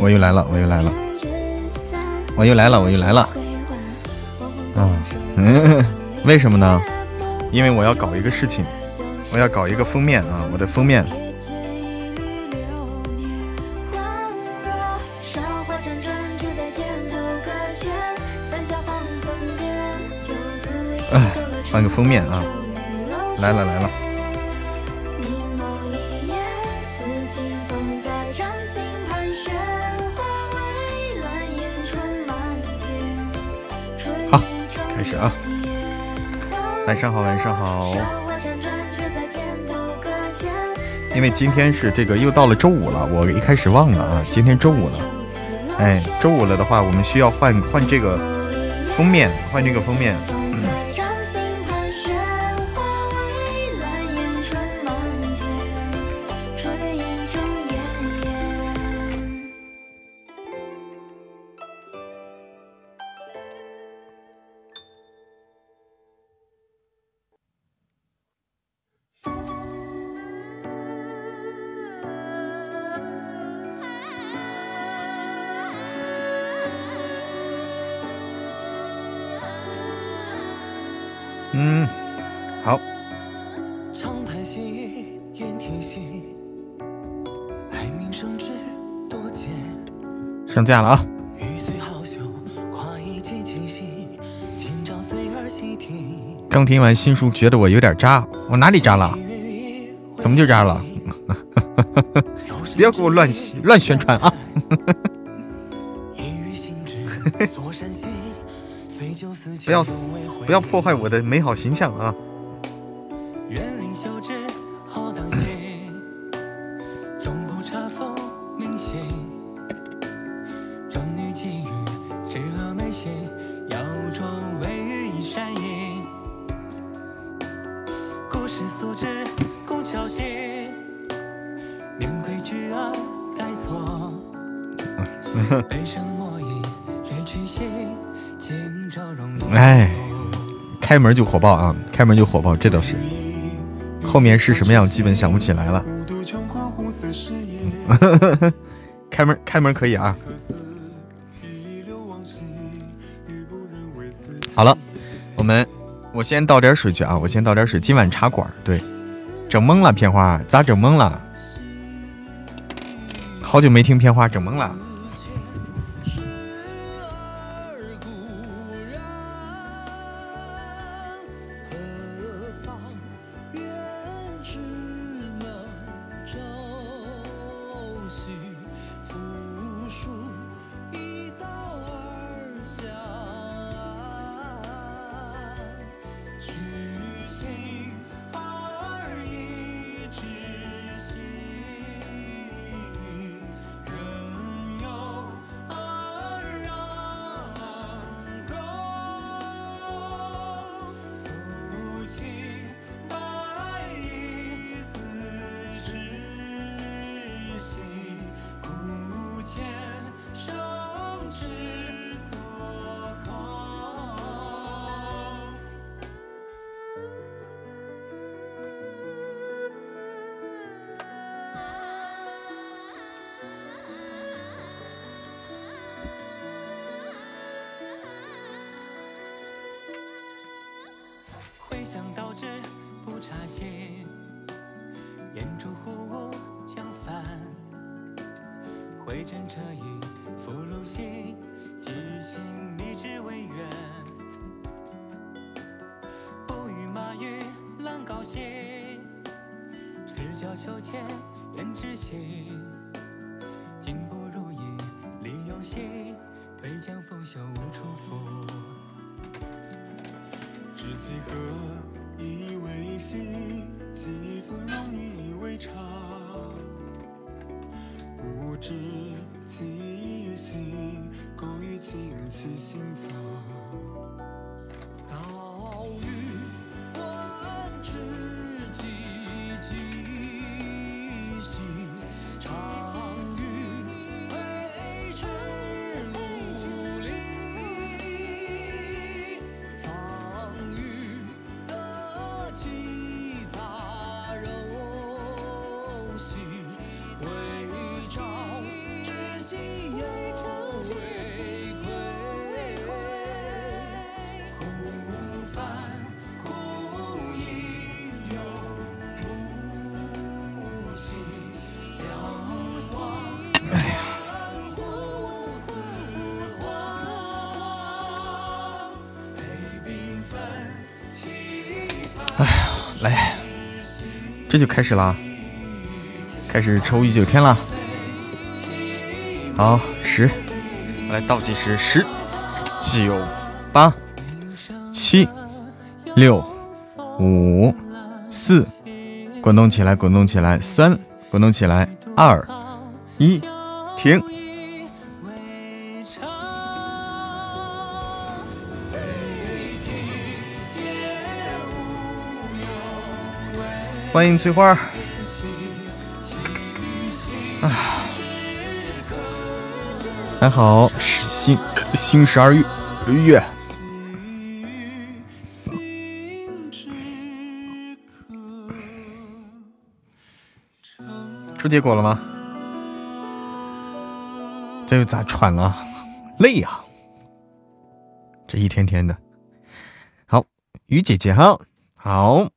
我又来了，我又来了，我又来了，我又来了。嗯，为什么呢？因为我要搞一个事情，我要搞一个封面啊，我的封面。哎，换个封面啊！来了来了。始啊！晚上好，晚上好。因为今天是这个又到了周五了，我一开始忘了啊，今天周五了。哎，周五了的话，我们需要换换这个封面，换这个封面。上架了啊！刚听完新书，觉得我有点渣，我哪里渣了？怎么就渣了？别给我乱乱宣传啊！不要不要破坏我的美好形象啊！开门就火爆啊！开门就火爆，这倒是。后面是什么样，基本想不起来了。开门，开门可以啊。好了，我们我先倒点水去啊！我先倒点水。今晚茶馆，对，整懵了，片花咋整懵了？好久没听片花，整懵了。道之不差兮，眼珠忽无将返。回尘彻翼复露兮，寄心觅之未远。不与马与狼高兮，赤脚秋千焉知兮？今不如意离游兮，推将拂袖无处伏。知几何？以为习几分容易为偿不知其心行过于尽其心房。就开始啦，开始抽御九天了。好，十，来倒计时：十、九、八、七、六、五、四，滚动起来，滚动起来，三，滚动起来，二、一，停。欢迎翠花。啊，还好，新新十二月月。出结果了吗？这又咋喘了？累呀！这一天天的。好，雨姐姐哈，好。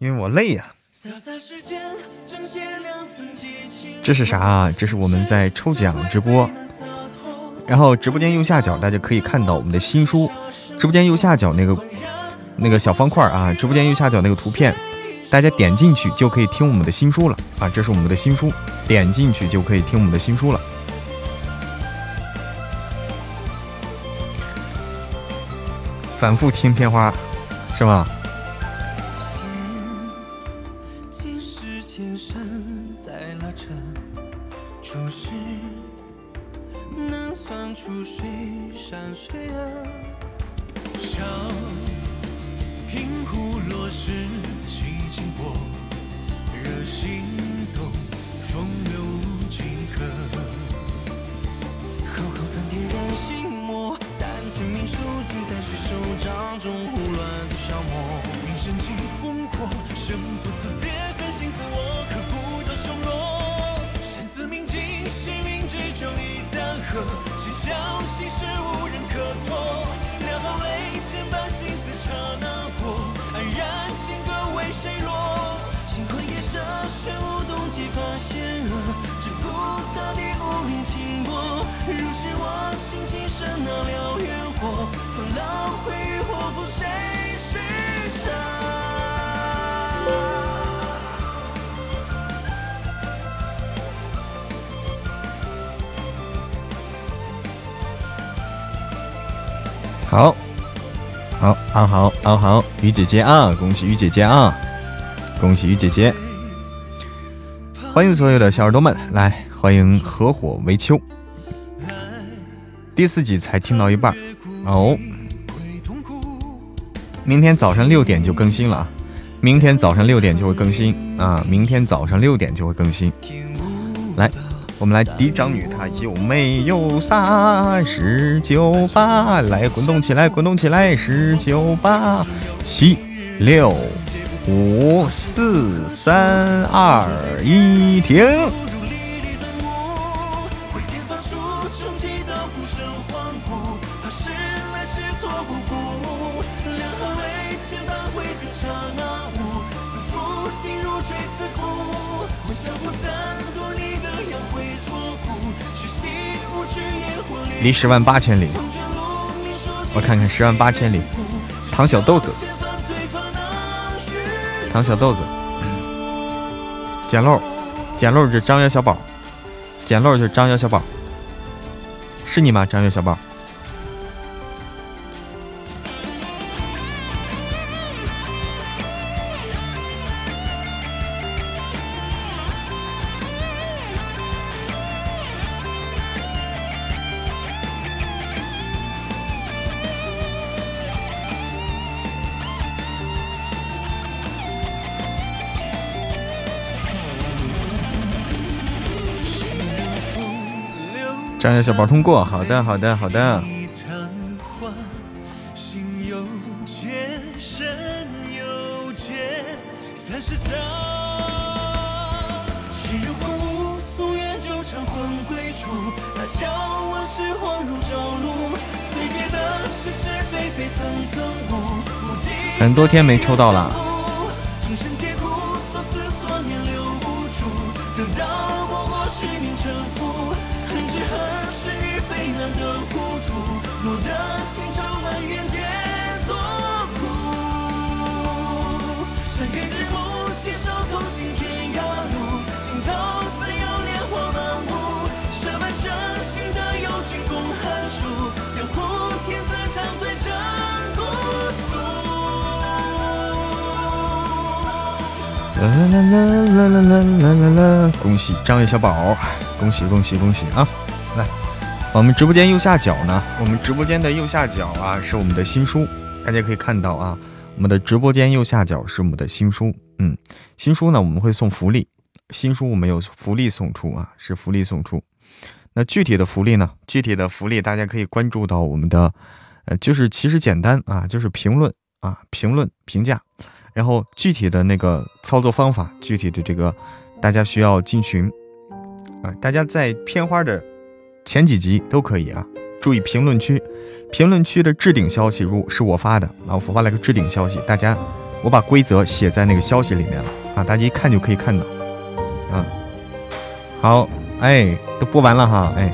因为我累呀。这是啥？啊这是我们在抽奖直播，然后直播间右下角大家可以看到我们的新书，直播间右下角那个那个小方块啊，直播间右下角那个图片，大家点进去就可以听我们的新书了啊！这是我们的新书，点进去就可以听我们的新书了。反复听片花，是吗？好，安好，雨姐姐啊，恭喜雨姐姐啊，恭喜雨姐姐！欢迎所有的小耳朵们来，欢迎合伙为秋。第四集才听到一半哦，明天早上六点就更新了啊！明天早上六点就会更新啊！明天早上六点就会更新，来。我们来嫡长女，她有没有撒？十九八，来滚动起来，滚动起来，十九八，七六五四三二一，停。离十万八千里，我看看十万八千里，唐小豆子，唐小豆子，捡漏，捡漏这张月小宝，捡漏就是张月小宝，是你吗？张月小宝。张小小宝通过，好的，好的，好的。很多天没抽到了。张月小宝，恭喜恭喜恭喜啊！来，我们直播间右下角呢，我们直播间的右下角啊是我们的新书，大家可以看到啊，我们的直播间右下角是我们的新书，嗯，新书呢我们会送福利，新书我们有福利送出啊，是福利送出。那具体的福利呢？具体的福利大家可以关注到我们的，呃，就是其实简单啊，就是评论啊，评论评价。然后具体的那个操作方法，具体的这个，大家需要进群啊！大家在片花的前几集都可以啊，注意评论区，评论区的置顶消息如是我发的啊，我发了个置顶消息，大家我把规则写在那个消息里面了啊，大家一看就可以看到啊。好，哎，都播完了哈，哎，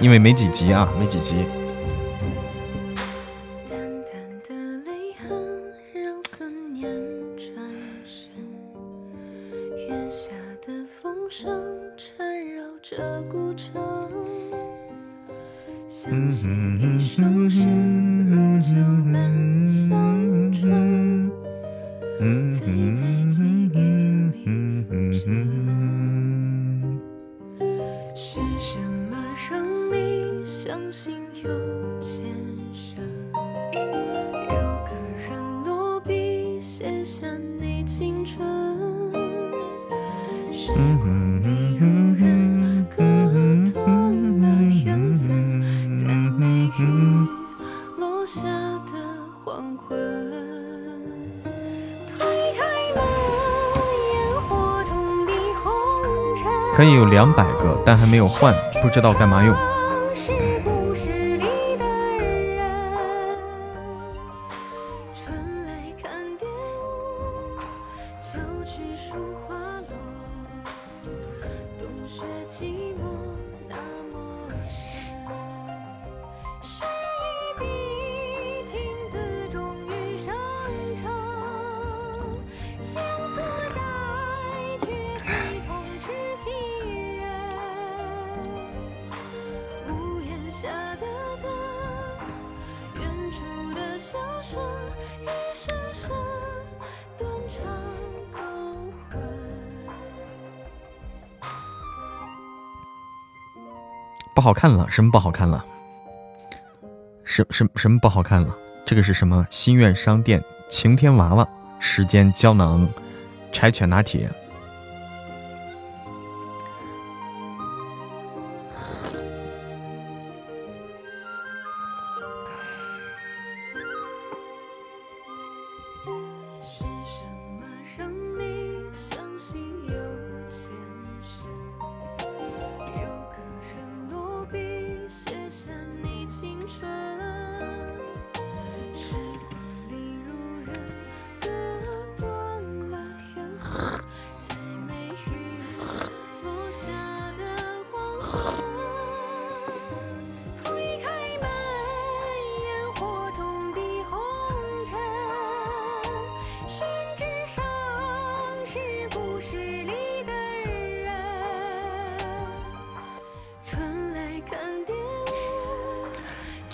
因为没几集啊，没几集。谱写一首诗如酒般香醇醉在记忆里浮沉是什么让你相信有前生？有个人落笔写下你青春。时光一可以有两百个，但还没有换，不知道干嘛用。看了，什么不好看了？什什什么不好看了？这个是什么？心愿商店晴天娃娃，时间胶囊，柴犬拿铁。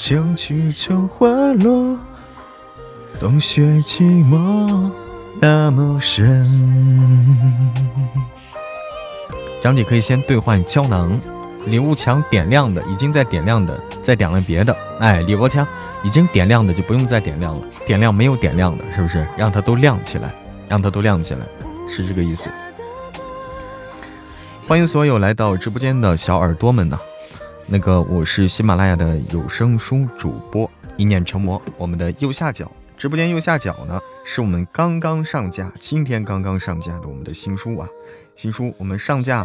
秋去秋花落，冬雪寂寞那么深。张姐可以先兑换胶囊，礼物墙点亮的，已经在点亮的，再点了别的。哎，礼物墙已经点亮的就不用再点亮了，点亮没有点亮的，是不是？让它都亮起来，让它都亮起来，是这个意思。欢迎所有来到直播间的小耳朵们呐。那个，我是喜马拉雅的有声书主播一念成魔。我们的右下角直播间右下角呢，是我们刚刚上架，今天刚刚上架的我们的新书啊，新书我们上架，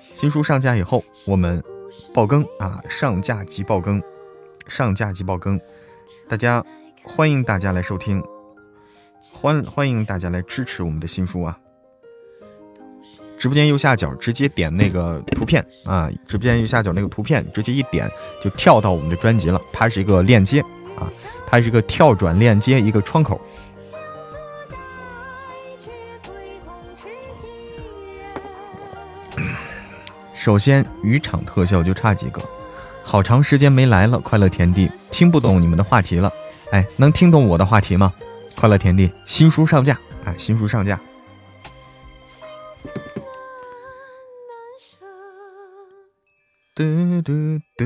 新书上架以后，我们爆更啊，上架即爆更，上架即爆更，大家欢迎大家来收听，欢欢迎大家来支持我们的新书啊。直播间右下角直接点那个图片啊，直播间右下角那个图片直接一点就跳到我们的专辑了。它是一个链接啊，它是一个跳转链接一个窗口。首先，渔场特效就差几个，好长时间没来了，快乐田地听不懂你们的话题了。哎，能听懂我的话题吗？快乐田地新书上架，哎，新书上架。嘟嘟嘟。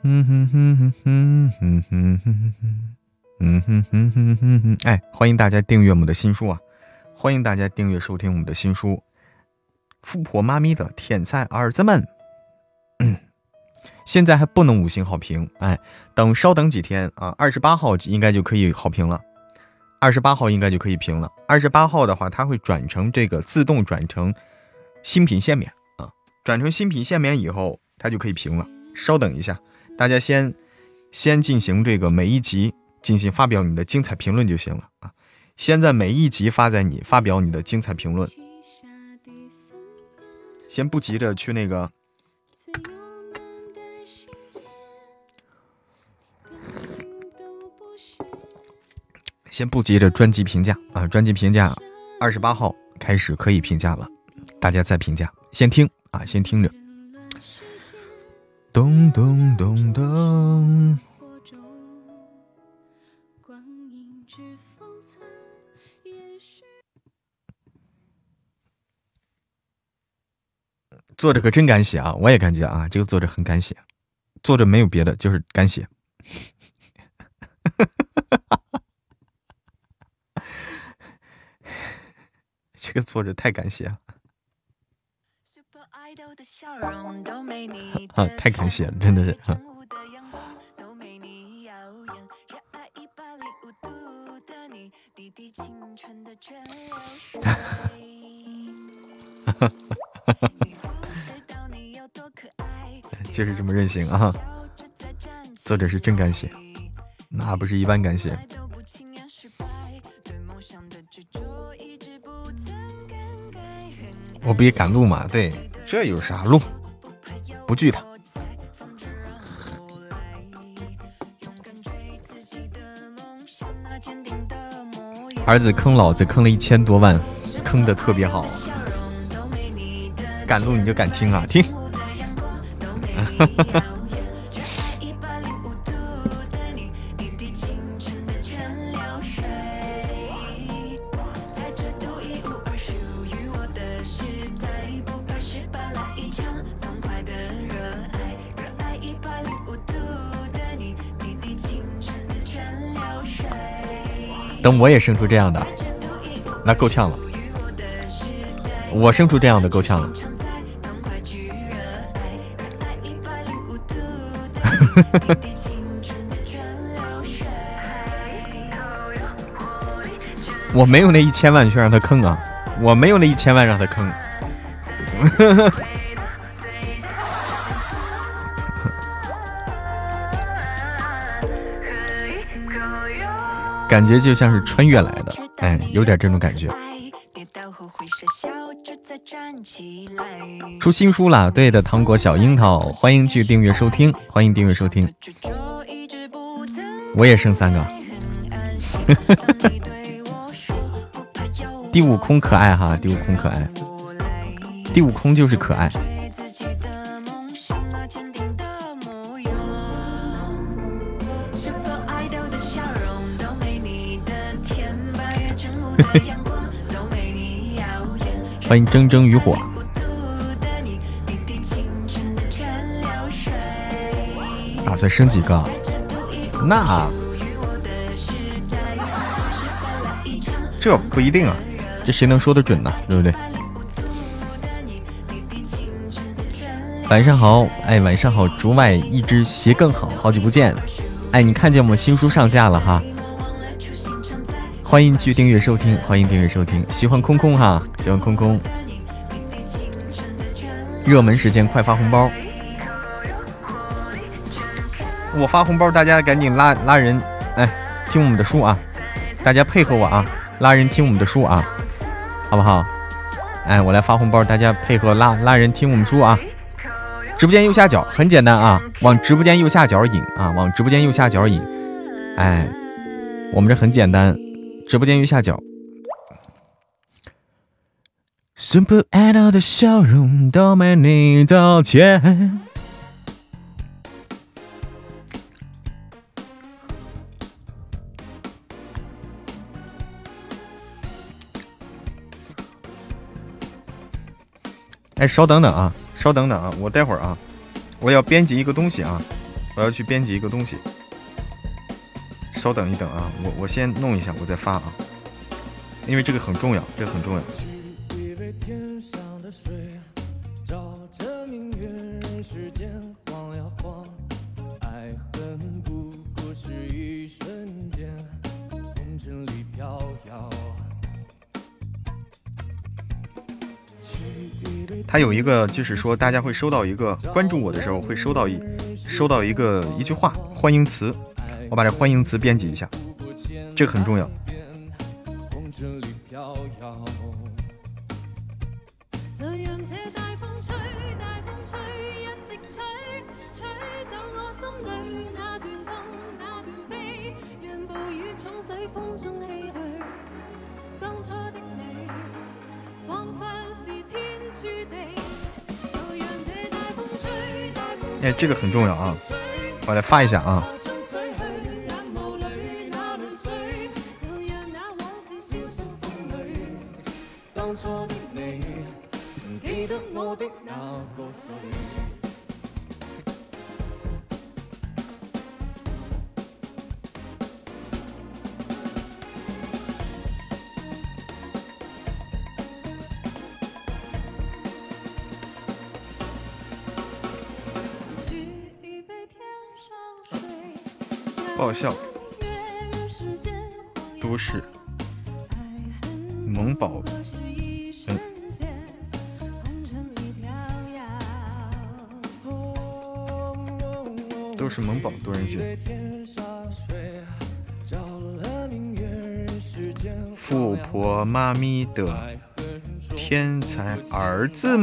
嗯哼哼哼哼哼哼哼哼，哼哼哼。哎，欢迎大家订阅我们的新书啊！欢迎大家订阅收听我们的新书《富婆妈咪的天才儿子们》。现在还不能五星好评，哎，等稍等几天啊，二十八号应该就可以好评了。二十八号应该就可以评了。二十八号的话，它会转成这个自动转成新品限免啊，转成新品限免以后，它就可以评了。稍等一下，大家先先进行这个每一集进行发表你的精彩评论就行了啊。先在每一集发在你发表你的精彩评论，先不急着去那个。先不急着专辑评价啊，专辑评价二十八号开始可以评价了，大家再评价，先听啊，先听着。咚咚咚咚。作者可真敢写啊，我也感觉啊，这个作者很敢写，作者没有别的，就是敢写。个作者太感谢了，啊，太感谢了，真的是。就是这么任性啊！作者是真敢写，那不是一般敢写。我不也赶路嘛？对，这有啥路？不惧他。儿子坑老子坑了一千多万，坑的特别好。赶路你就敢听啊？听。等我也生出这样的，那够呛了。我生出这样的够呛了。我没有那一千万去让他坑啊！我没有那一千万让他坑。感觉就像是穿越来的，哎，有点这种感觉。出新书了，对的，糖果小樱桃，欢迎去订阅收听，欢迎订阅收听。我也剩三个。第五空可爱哈，第五空可爱，第五空就是可爱。欢迎铮铮渔火。打算生几个？那这不一定啊，这谁能说得准呢？对不对？晚上好，哎，晚上好，竹外一只鞋更好，好久不见，哎，你看见我们新书上架了哈。欢迎去订阅收听，欢迎订阅收听。喜欢空空哈，喜欢空空。热门时间快发红包！我发红包，大家赶紧拉拉人，哎，听我们的书啊！大家配合我啊，拉人听我们的书啊，好不好？哎，我来发红包，大家配合拉拉人听我们书啊！直播间右下角很简单啊，往直播间右下角引啊，往直播间右下角引。哎，我们这很简单。直播间右下角。Super idol 的笑容都没你哎稍等等啊稍等等啊我待会儿啊我要编辑一个东西啊我要去编辑一个东西。稍等一等啊，我我先弄一下，我再发啊，因为这个很重要，这个很重要。他有一个，就是说大家会收到一个关注我的时候会收到一收到一个一句话欢迎词。我把这欢迎词编辑一下，这个很重要。哎，这个很重要啊！我来发一下啊。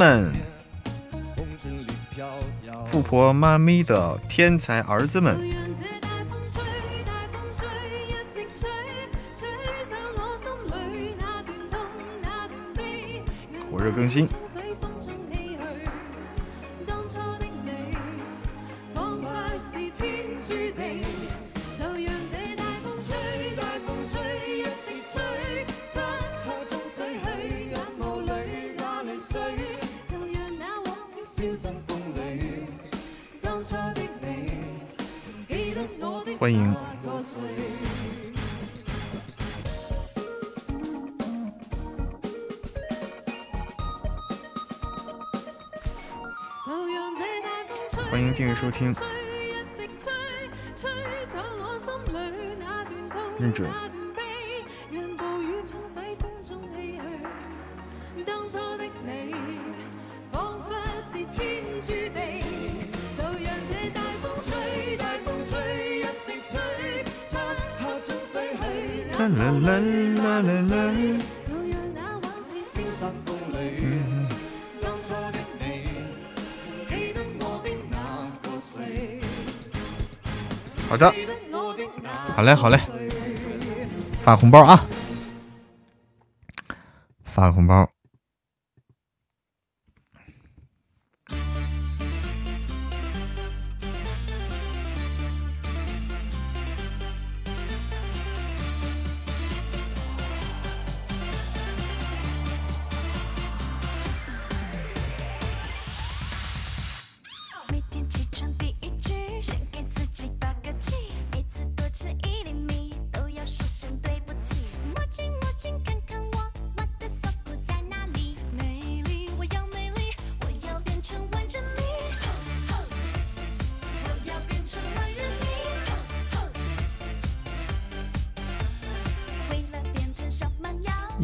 们，富婆妈咪的天才儿子们。好嘞，好嘞，发红包啊，发红包。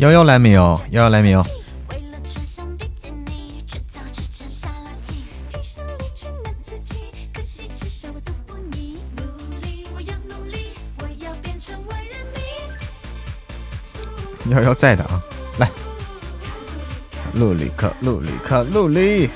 幺幺来没有？幺幺来没有？幺幺在的啊，来，陆里克，陆里克，陆里。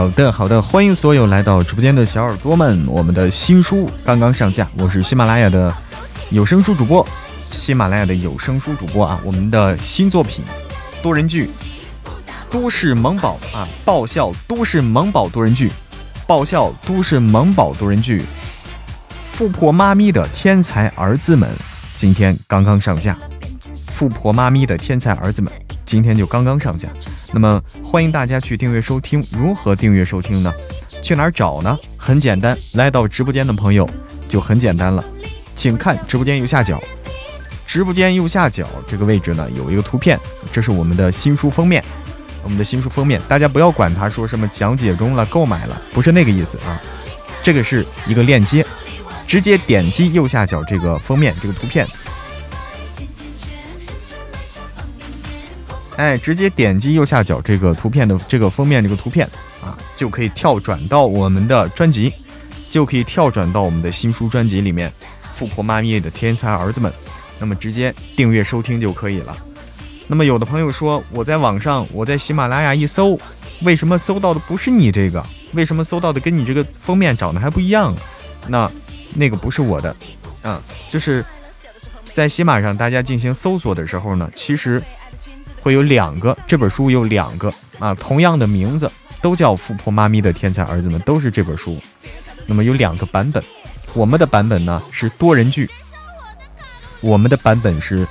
好的，好的，欢迎所有来到直播间的小耳朵们。我们的新书刚刚上架，我是喜马拉雅的有声书主播，喜马拉雅的有声书主播啊，我们的新作品多人剧《都市萌宝》啊，爆笑都市萌宝多人剧，爆笑都市萌宝多人剧，富婆妈咪的天才儿子们，今天刚刚上架。富婆妈咪的天才儿子们，今天就刚刚上架。那么欢迎大家去订阅收听，如何订阅收听呢？去哪儿找呢？很简单，来到直播间的朋友就很简单了，请看直播间右下角，直播间右下角这个位置呢有一个图片，这是我们的新书封面，我们的新书封面，大家不要管它说什么讲解中了、购买了，不是那个意思啊，这个是一个链接，直接点击右下角这个封面这个图片。哎，直接点击右下角这个图片的这个封面这个图片啊，就可以跳转到我们的专辑，就可以跳转到我们的新书专辑里面，《富婆妈咪的天才儿子们》。那么直接订阅收听就可以了。那么有的朋友说，我在网上，我在喜马拉雅一搜，为什么搜到的不是你这个？为什么搜到的跟你这个封面长得还不一样？那那个不是我的，啊，就是在喜马上大家进行搜索的时候呢，其实。会有两个，这本书有两个啊，同样的名字，都叫《富婆妈咪的天才儿子们》，都是这本书。那么有两个版本，我们的版本呢是多人剧，我们的版本是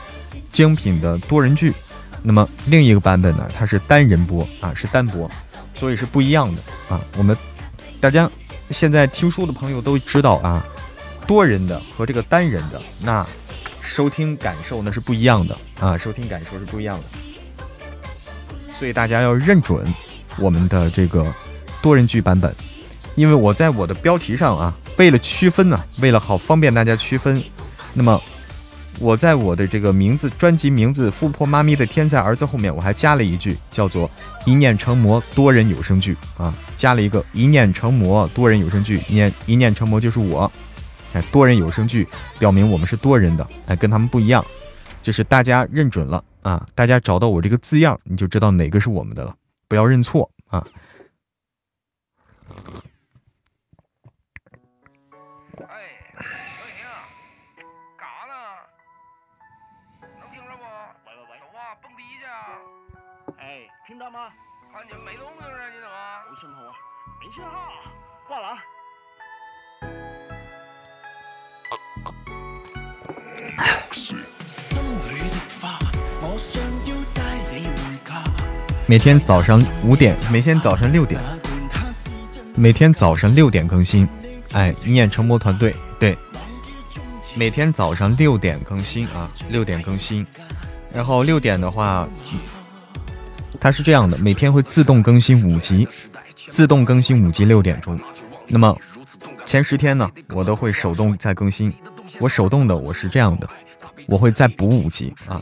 精品的多人剧。那么另一个版本呢，它是单人播啊，是单播，所以是不一样的啊。我们大家现在听书的朋友都知道啊，多人的和这个单人的那收听感受那是不一样的啊，收听感受是不一样的。所以大家要认准我们的这个多人剧版本，因为我在我的标题上啊，为了区分呢，为了好方便大家区分，那么我在我的这个名字专辑名字《富婆妈咪的天才儿子》后面，我还加了一句叫做“一念成魔多人有声剧”啊，加了一个“一念成魔多人有声剧”，念一念成魔就是我，哎，多人有声剧表明我们是多人的，哎，跟他们不一样，就是大家认准了。啊！大家找到我这个字样，你就知道哪个是我们的了。不要认错啊！哎，干啥呢？能听着不？喂喂喂，走啊，蹦迪去！哎，听到吗？看见没动静啊？你怎么？有信号啊？没信号，挂了啊！每天早上五点，每天早上六点，每天早上六点更新。哎，一念成魔团队对，每天早上六点更新啊，六点更新。然后六点的话，它是这样的，每天会自动更新五集，自动更新五集六点钟。那么前十天呢，我都会手动再更新。我手动的我是这样的，我会再补五集啊，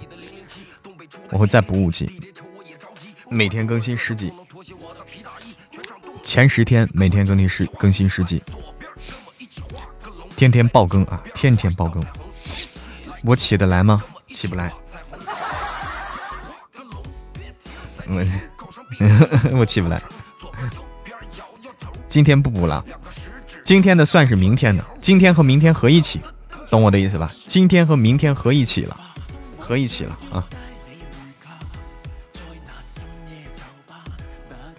我会再补五集。每天更新十集，前十天每天更新十更新十集，天天爆更啊，天天爆更，我起得来吗？起不来，我 我起不来，今天不补了，今天的算是明天的，今天和明天合一起，懂我的意思吧？今天和明天合一起了，合一起了啊。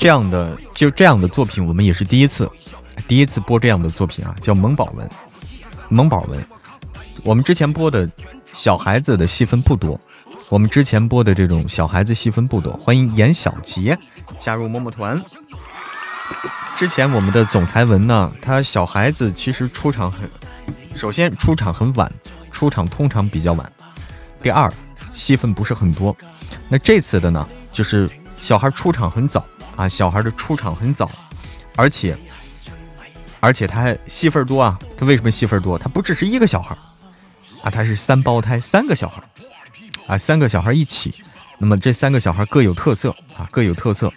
这样的就这样的作品，我们也是第一次，第一次播这样的作品啊，叫萌宝文，萌宝文。我们之前播的小孩子的戏份不多，我们之前播的这种小孩子戏份不多。欢迎严小杰加入默默团。之前我们的总裁文呢，他小孩子其实出场很，首先出场很晚，出场通常比较晚。第二，戏份不是很多。那这次的呢，就是小孩出场很早。啊，小孩的出场很早，而且而且他还戏份多啊！他为什么戏份多？他不只是一个小孩啊，他是三胞胎，三个小孩啊，三个小孩一起。那么这三个小孩各有特色啊，各有特色。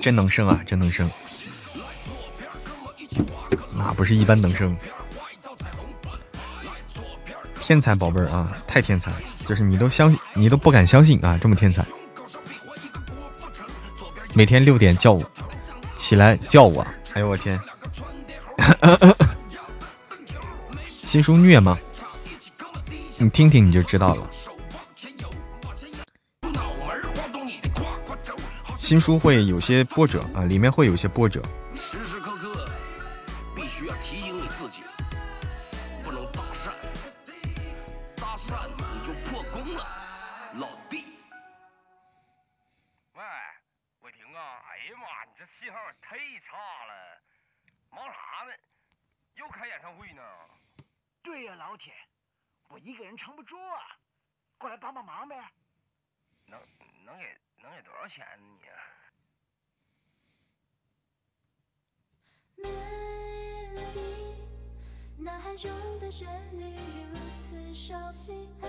真能生啊，真能生，那不是一般能生。天才宝贝儿啊，太天才，就是你都相信，你都不敢相信啊，这么天才。每天六点叫我起来叫我，哎呦我天，新书虐吗？你听听你就知道了。新书会有些波折啊，里面会有些波折。老铁我一个人撑不住啊过来帮帮忙呗。能能给能给多少钱你啊？中的旋律如此熟悉爱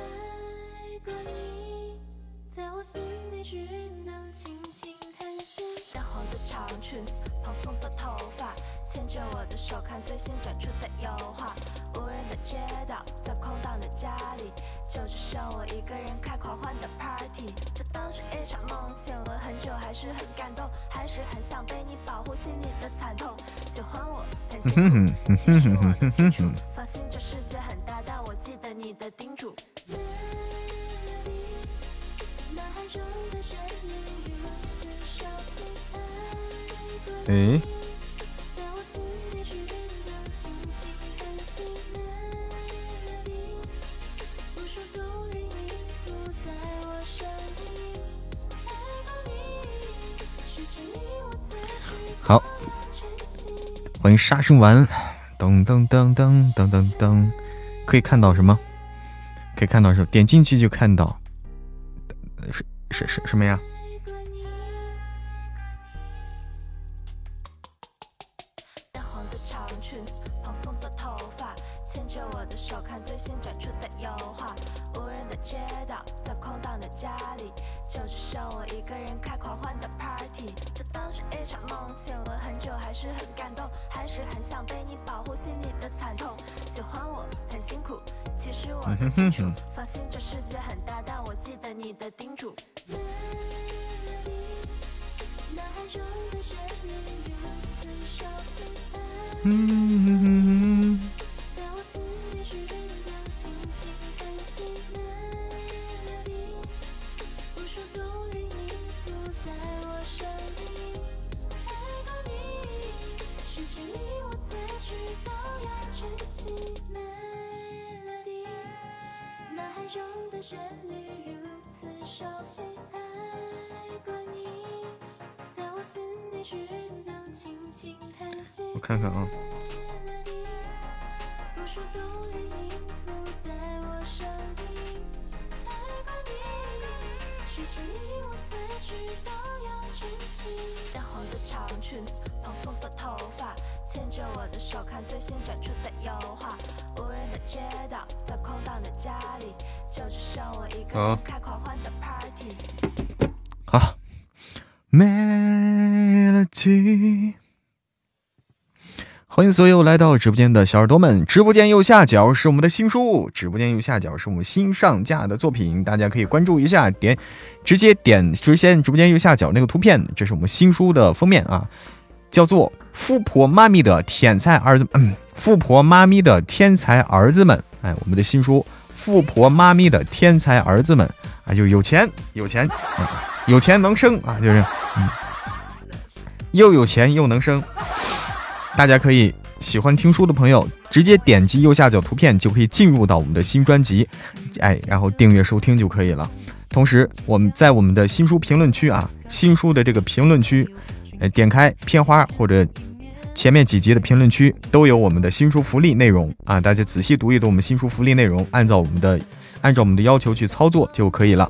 过你。在我心里只能轻轻叹息。淡黄的长裙，蓬松的头发，牵着我的手看最新展出的油画。无人的街道，在空荡的家里，就只剩我一个人开狂欢的 party。这当是一场梦，醒了很久还是很感动，还是很想被你保护心里的惨痛。喜欢我，很幸苦，其实我。放心，这世界很大，但我记得你的叮嘱。好，欢迎杀生丸，噔噔噔噔噔噔噔，可以看到什么？可以看到什么？点进去就看到，是是是什么呀？所有来到直播间的小耳朵们，直播间右下角是我们的新书，直播间右下角是我们新上架的作品，大家可以关注一下，点直接点直线直播间右下角那个图片，这是我们新书的封面啊，叫做《富婆妈咪的天才儿子》，嗯，富婆妈咪的天才儿子们，哎，我们的新书《富婆妈咪的天才儿子们》啊，就有钱有钱，有钱能生啊，就是，嗯，又有钱又能生，大家可以。喜欢听书的朋友，直接点击右下角图片就可以进入到我们的新专辑，哎，然后订阅收听就可以了。同时，我们在我们的新书评论区啊，新书的这个评论区，呃，点开片花或者前面几集的评论区，都有我们的新书福利内容啊。大家仔细读一读我们新书福利内容，按照我们的按照我们的要求去操作就可以了。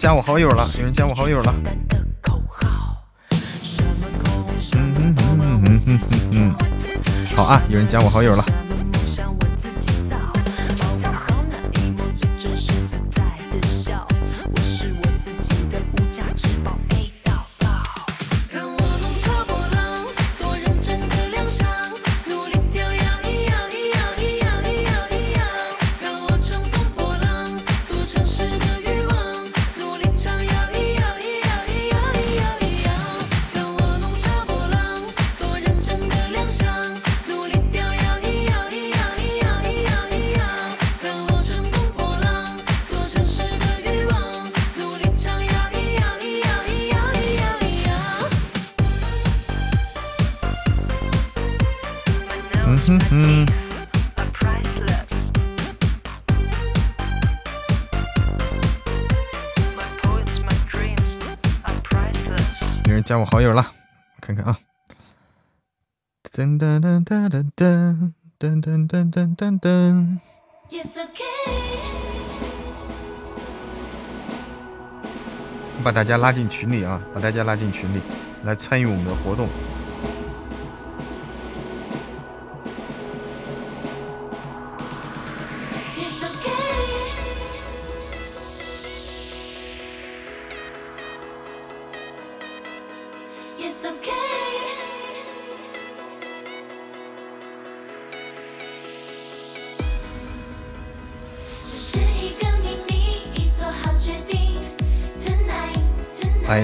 加我好友了，有人加我好友了。嗯嗯嗯嗯嗯嗯，好啊，有人加我好友了。把大家拉进群里啊，把大家拉进群里，来参与我们的活动。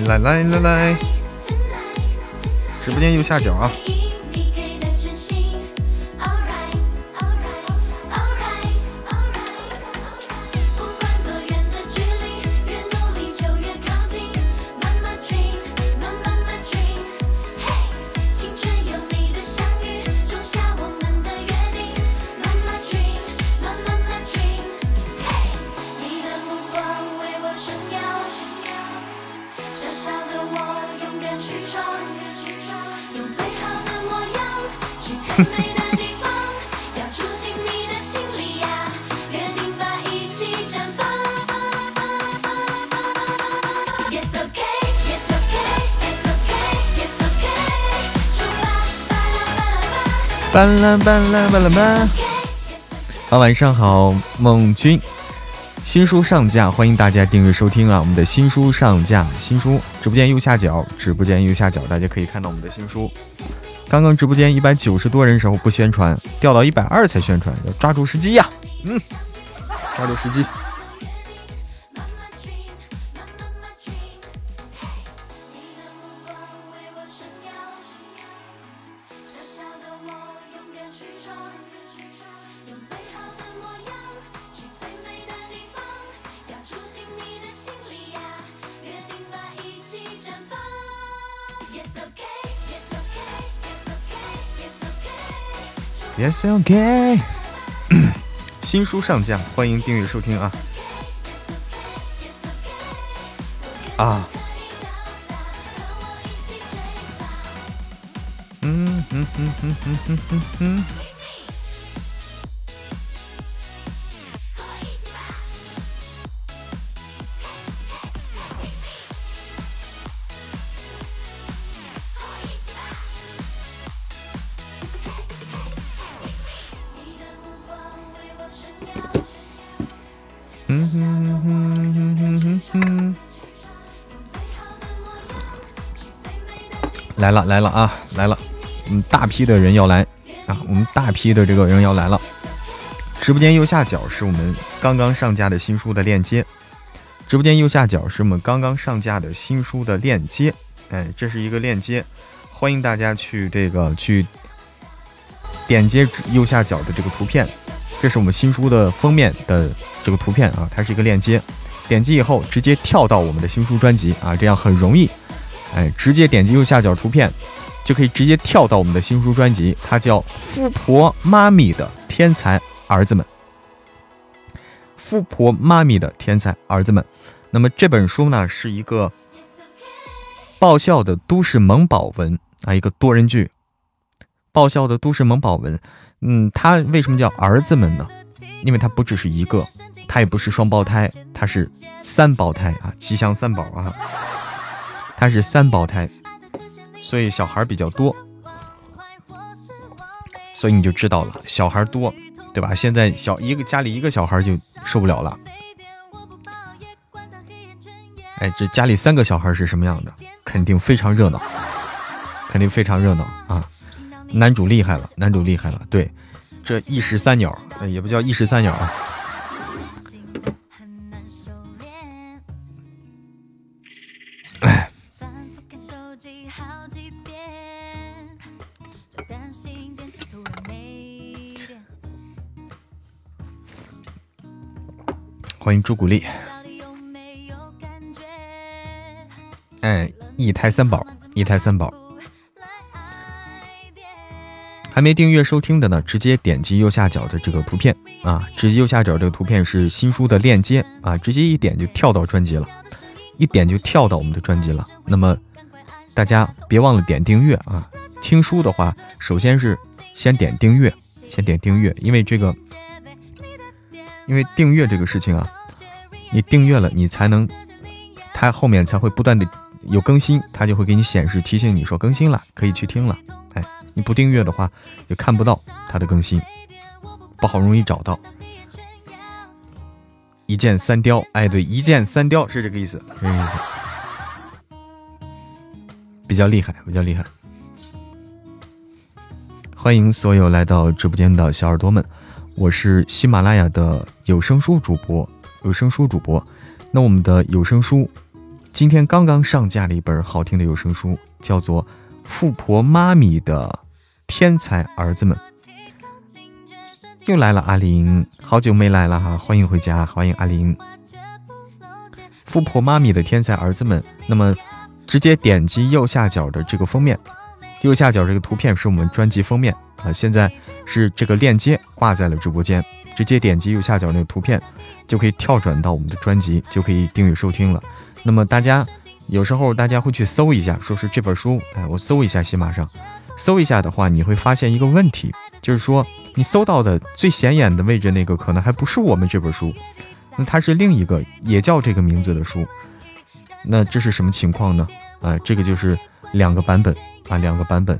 来来来来，直播间右下角啊。巴拉巴拉巴拉巴，啊，晚上好，孟君，新书上架，欢迎大家订阅收听啊！我们的新书上架，新书直播间右下角，直播间右下角，大家可以看到我们的新书。刚刚直播间一百九十多人时候不宣传，掉到一百二才宣传，要抓住时机呀！嗯，抓住时机。Yes, OK。新书上架，欢迎订阅收听啊！啊。嗯哼哼哼哼哼哼哼。嗯来了来了啊，来了！嗯，大批的人要来啊，我们大批的这个人要来了。直播间右下角是我们刚刚上架的新书的链接。直播间右下角是我们刚刚上架的新书的链接。哎，这是一个链接，欢迎大家去这个去点击右下角的这个图片，这是我们新书的封面的这个图片啊，它是一个链接，点击以后直接跳到我们的新书专辑啊，这样很容易。哎，直接点击右下角图片，就可以直接跳到我们的新书专辑，它叫《富婆妈咪的天才儿子们》。富婆妈咪的天才儿子们，那么这本书呢是一个爆笑的都市萌宝文啊，一个多人剧，爆笑的都市萌宝文。嗯，它为什么叫儿子们呢？因为它不只是一个，它也不是双胞胎，它是三胞胎啊，吉祥三宝啊。它是三胞胎，所以小孩比较多，所以你就知道了，小孩多，对吧？现在小一个家里一个小孩就受不了了。哎，这家里三个小孩是什么样的？肯定非常热闹，肯定非常热闹啊！男主厉害了，男主厉害了，对，这一石三鸟，也不叫一石三鸟啊。欢迎朱古力，哎，一胎三宝，一胎三宝，还没订阅收听的呢，直接点击右下角的这个图片啊，直接右下角这个图片是新书的链接啊，直接一点就跳到专辑了，一点就跳到我们的专辑了。那么大家别忘了点订阅啊，听书的话，首先是先点订阅，先点订阅，因为这个。因为订阅这个事情啊，你订阅了，你才能，它后面才会不断的有更新，它就会给你显示提醒你说更新了，可以去听了。哎，你不订阅的话，也看不到它的更新，不好容易找到。一箭三雕，哎，对，一箭三雕是这个意思，这个意思，比较厉害，比较厉害。欢迎所有来到直播间的小耳朵们。我是喜马拉雅的有声书主播，有声书主播。那我们的有声书今天刚刚上架了一本好听的有声书，叫做《富婆妈咪的天才儿子们》。又来了，阿林，好久没来了哈，欢迎回家，欢迎阿林。富婆妈咪的天才儿子们，那么直接点击右下角的这个封面，右下角这个图片是我们专辑封面啊，现在。是这个链接挂在了直播间，直接点击右下角那个图片，就可以跳转到我们的专辑，就可以订阅收听了。那么大家有时候大家会去搜一下，说是这本书，哎，我搜一下喜马上，搜一下的话，你会发现一个问题，就是说你搜到的最显眼的位置那个可能还不是我们这本书，那它是另一个也叫这个名字的书，那这是什么情况呢？啊，这个就是两个版本啊，两个版本，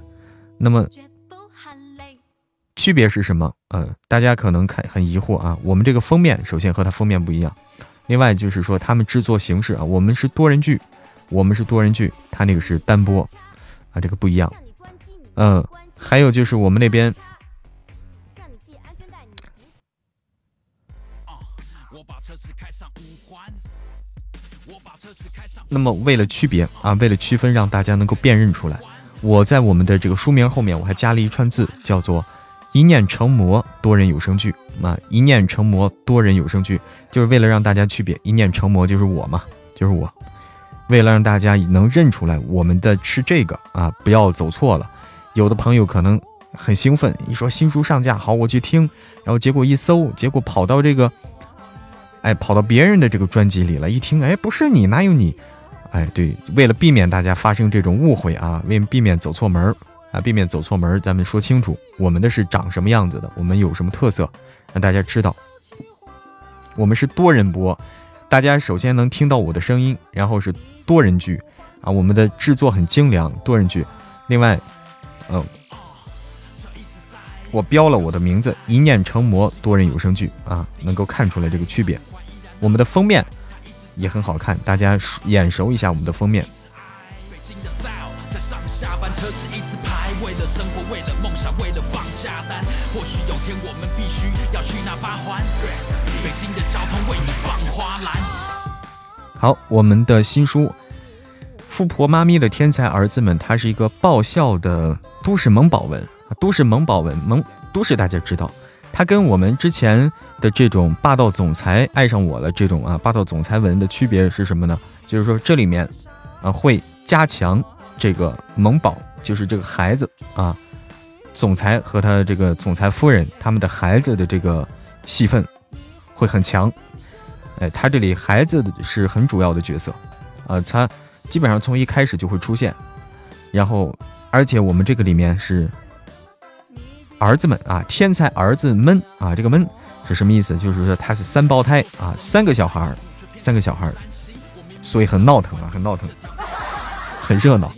那么。区别是什么？呃，大家可能看很疑惑啊。我们这个封面首先和它封面不一样，另外就是说他们制作形式啊，我们是多人剧，我们是多人剧，他那个是单播啊，这个不一样。嗯，还有就是我们那边，那么为了区别啊，为了区分，让大家能够辨认出来，我在我们的这个书名后面我还加了一串字，叫做。一念成魔多人有声剧啊，一念成魔多人有声剧，就是为了让大家区别，一念成魔就是我嘛，就是我，为了让大家能认出来我们的是这个啊，不要走错了。有的朋友可能很兴奋，一说新书上架，好我去听，然后结果一搜，结果跑到这个，哎，跑到别人的这个专辑里了，一听，哎，不是你，哪有你？哎，对，为了避免大家发生这种误会啊，为避免走错门儿。啊，避免走错门，咱们说清楚，我们的是长什么样子的，我们有什么特色，让大家知道。我们是多人播，大家首先能听到我的声音，然后是多人剧啊，我们的制作很精良，多人剧。另外，嗯，我标了我的名字“一念成魔多人有声剧”啊，能够看出来这个区别。我们的封面也很好看，大家眼熟一下我们的封面。为了生活，为了梦想，为了放假单。或许有天，我们必须要去那八环。北京的交通为你放花篮好，我们的新书《富婆妈咪的天才儿子们》，它是一个爆笑的都市萌宝文，都市萌宝文，萌都市大家知道，它跟我们之前的这种霸道总裁爱上我了这种啊霸道总裁文的区别是什么呢？就是说这里面啊会加强这个萌宝，就是这个孩子啊，总裁和他这个总裁夫人他们的孩子的这个戏份会很强。哎，他这里孩子是很主要的角色，啊，他基本上从一开始就会出现，然后，而且我们这个里面是儿子们啊，天才儿子们啊，这个们是什么意思？就是说他是三胞胎啊，三个小孩儿，三个小孩儿，所以很闹腾啊，很闹腾，很热闹。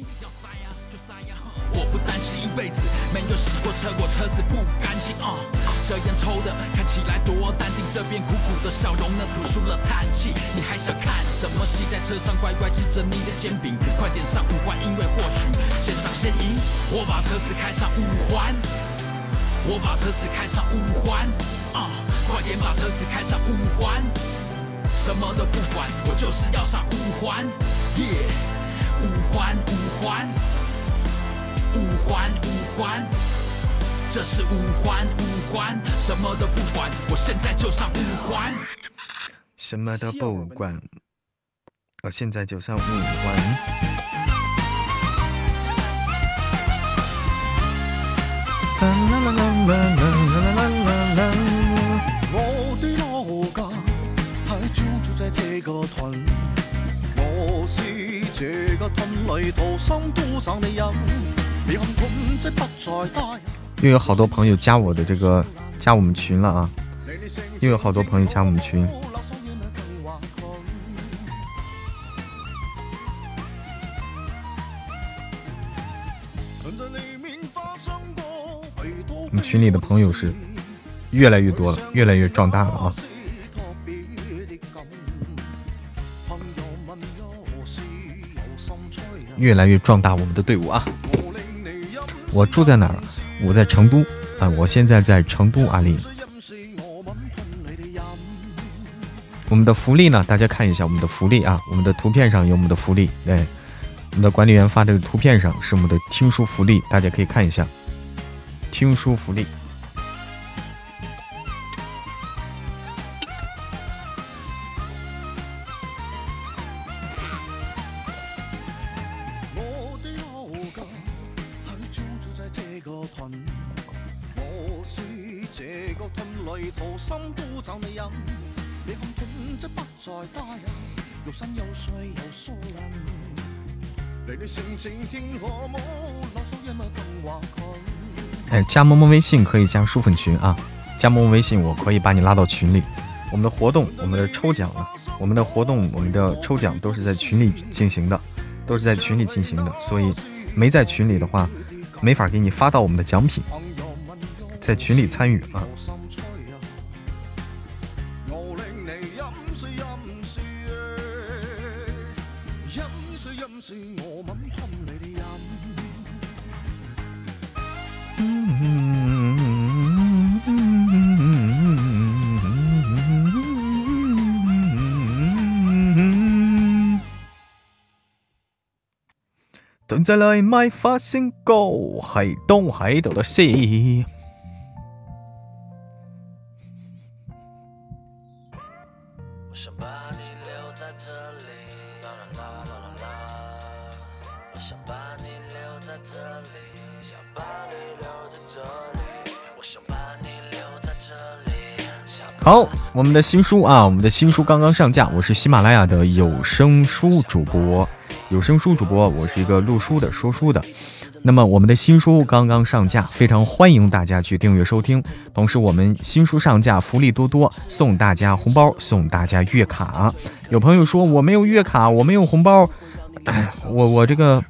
笑容呢吐出了叹气。你还想看什么戏？在车上乖乖吃着你的煎饼，快点上五环，因为或许先上先赢。我把车子开上五环，我把车子开上五环，啊，快点把车子开上五环，什么都不管，我就是要上五环，耶，五环五环，五环五环。这是五环，五环，什么都不管，我现在就上五环。什么都不管，我现在就上五环。啦啦啦啦啦啦啦啦啦我的老家还就住在这个屯，我是这个屯里土生土长的人，离开屯即不再大。又有好多朋友加我的这个加我们群了啊！又有好多朋友加我们群。我们群里的朋友是越来越多了，越来越壮大了啊！越来越壮大我们的队伍啊！我住在哪儿？我在成都啊，我现在在成都阿里。我们的福利呢？大家看一下我们的福利啊，我们的图片上有我们的福利。对，我们的管理员发这个图片上是我们的听书福利，大家可以看一下听书福利。加萌萌微信可以加书粉群啊！加萌萌微信，我可以把你拉到群里。我们的活动，我们的抽奖啊，我们的活动，我们的抽奖都是在群里进行的，都是在群里进行的。所以没在群里的话，没法给你发到我们的奖品。在群里参与啊！再来买发现歌，系东喺度的事。好，我们的新书啊，我们的新书刚刚上架。我是喜马拉雅的有声书主播。有声书主播，我是一个录书的、说书的。那么我们的新书刚刚上架，非常欢迎大家去订阅收听。同时，我们新书上架，福利多多，送大家红包，送大家月卡。有朋友说我没有月卡，我没有红包，我我这个，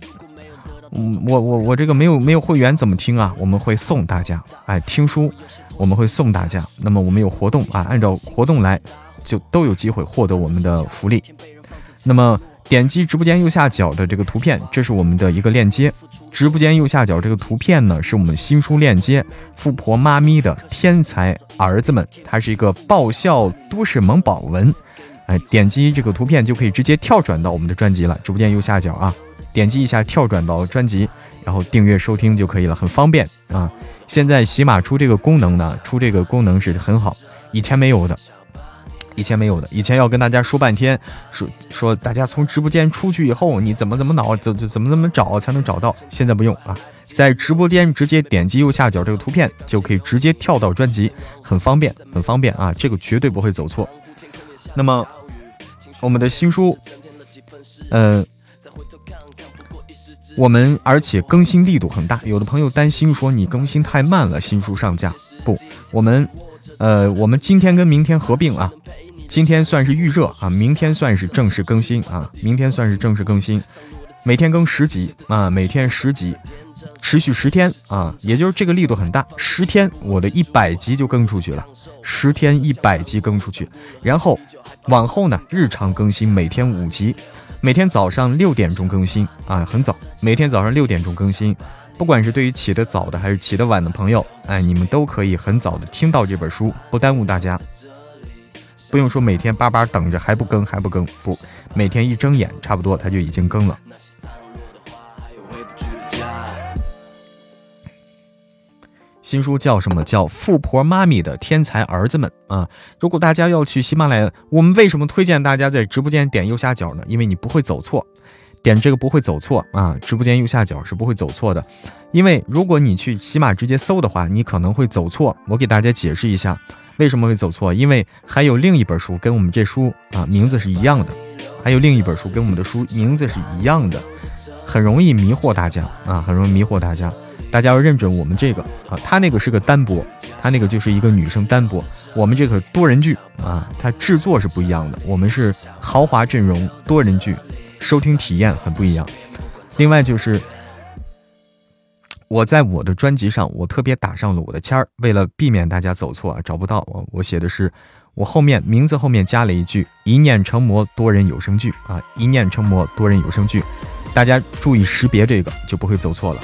嗯，我我我这个没有没有会员怎么听啊？我们会送大家，哎，听书我们会送大家。那么我们有活动啊，按照活动来。就都有机会获得我们的福利。那么点击直播间右下角的这个图片，这是我们的一个链接。直播间右下角这个图片呢，是我们新书链接《富婆妈咪的天才儿子们》，它是一个爆笑都市萌宝文。哎，点击这个图片就可以直接跳转到我们的专辑了。直播间右下角啊，点击一下跳转到专辑，然后订阅收听就可以了，很方便啊。现在喜马出这个功能呢，出这个功能是很好，以前没有的，以前没有的，以前要跟大家说半天，说说大家从直播间出去以后，你怎么怎么脑怎怎怎么怎么找才能找到？现在不用啊，在直播间直接点击右下角这个图片，就可以直接跳到专辑，很方便，很方便啊，这个绝对不会走错。那么。我们的新书，嗯，我们而且更新力度很大。有的朋友担心说你更新太慢了，新书上架不？我们，呃，我们今天跟明天合并啊，今天算是预热啊，明天算是正式更新啊，明天算是正式更新，每天更十集啊，每天十集。持续十天啊，也就是这个力度很大，十天我的一百集就更出去了，十天一百集更出去，然后往后呢，日常更新每天五集，每天早上六点钟更新啊，很早，每天早上六点钟更新，不管是对于起得早的还是起得晚的朋友，哎，你们都可以很早的听到这本书，不耽误大家，不用说每天巴巴等着还不更还不更，不，每天一睁眼差不多它就已经更了。新书叫什么？叫《富婆妈咪的天才儿子们》啊！如果大家要去喜马拉雅，我们为什么推荐大家在直播间点右下角呢？因为你不会走错，点这个不会走错啊！直播间右下角是不会走错的。因为如果你去喜马直接搜的话，你可能会走错。我给大家解释一下为什么会走错，因为还有另一本书跟我们这书啊名字是一样的，还有另一本书跟我们的书名字是一样的，很容易迷惑大家啊，很容易迷惑大家。大家要认准我们这个啊，他那个是个单播，他那个就是一个女生单播，我们这个多人剧啊，它制作是不一样的，我们是豪华阵容多人剧，收听体验很不一样。另外就是我在我的专辑上，我特别打上了我的签儿，为了避免大家走错啊，找不到我，我写的是我后面名字后面加了一句一念成魔多人有声剧啊，一念成魔多人有声剧，大家注意识别这个，就不会走错了。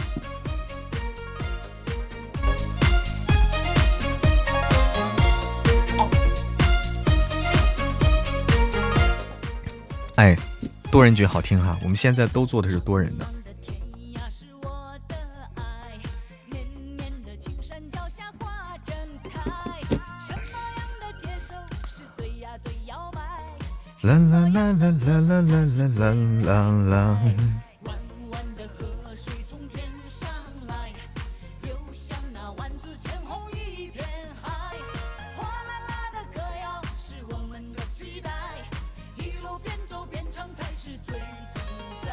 哎，多人剧好听哈！我们现在都做的是多人的。啦啦啦啦啦啦啦啦啦啦！弯弯的河水从天上来，流向那万紫千红一片海。哗啦啦的歌谣是我们的期待，一路边走边唱才是最自在。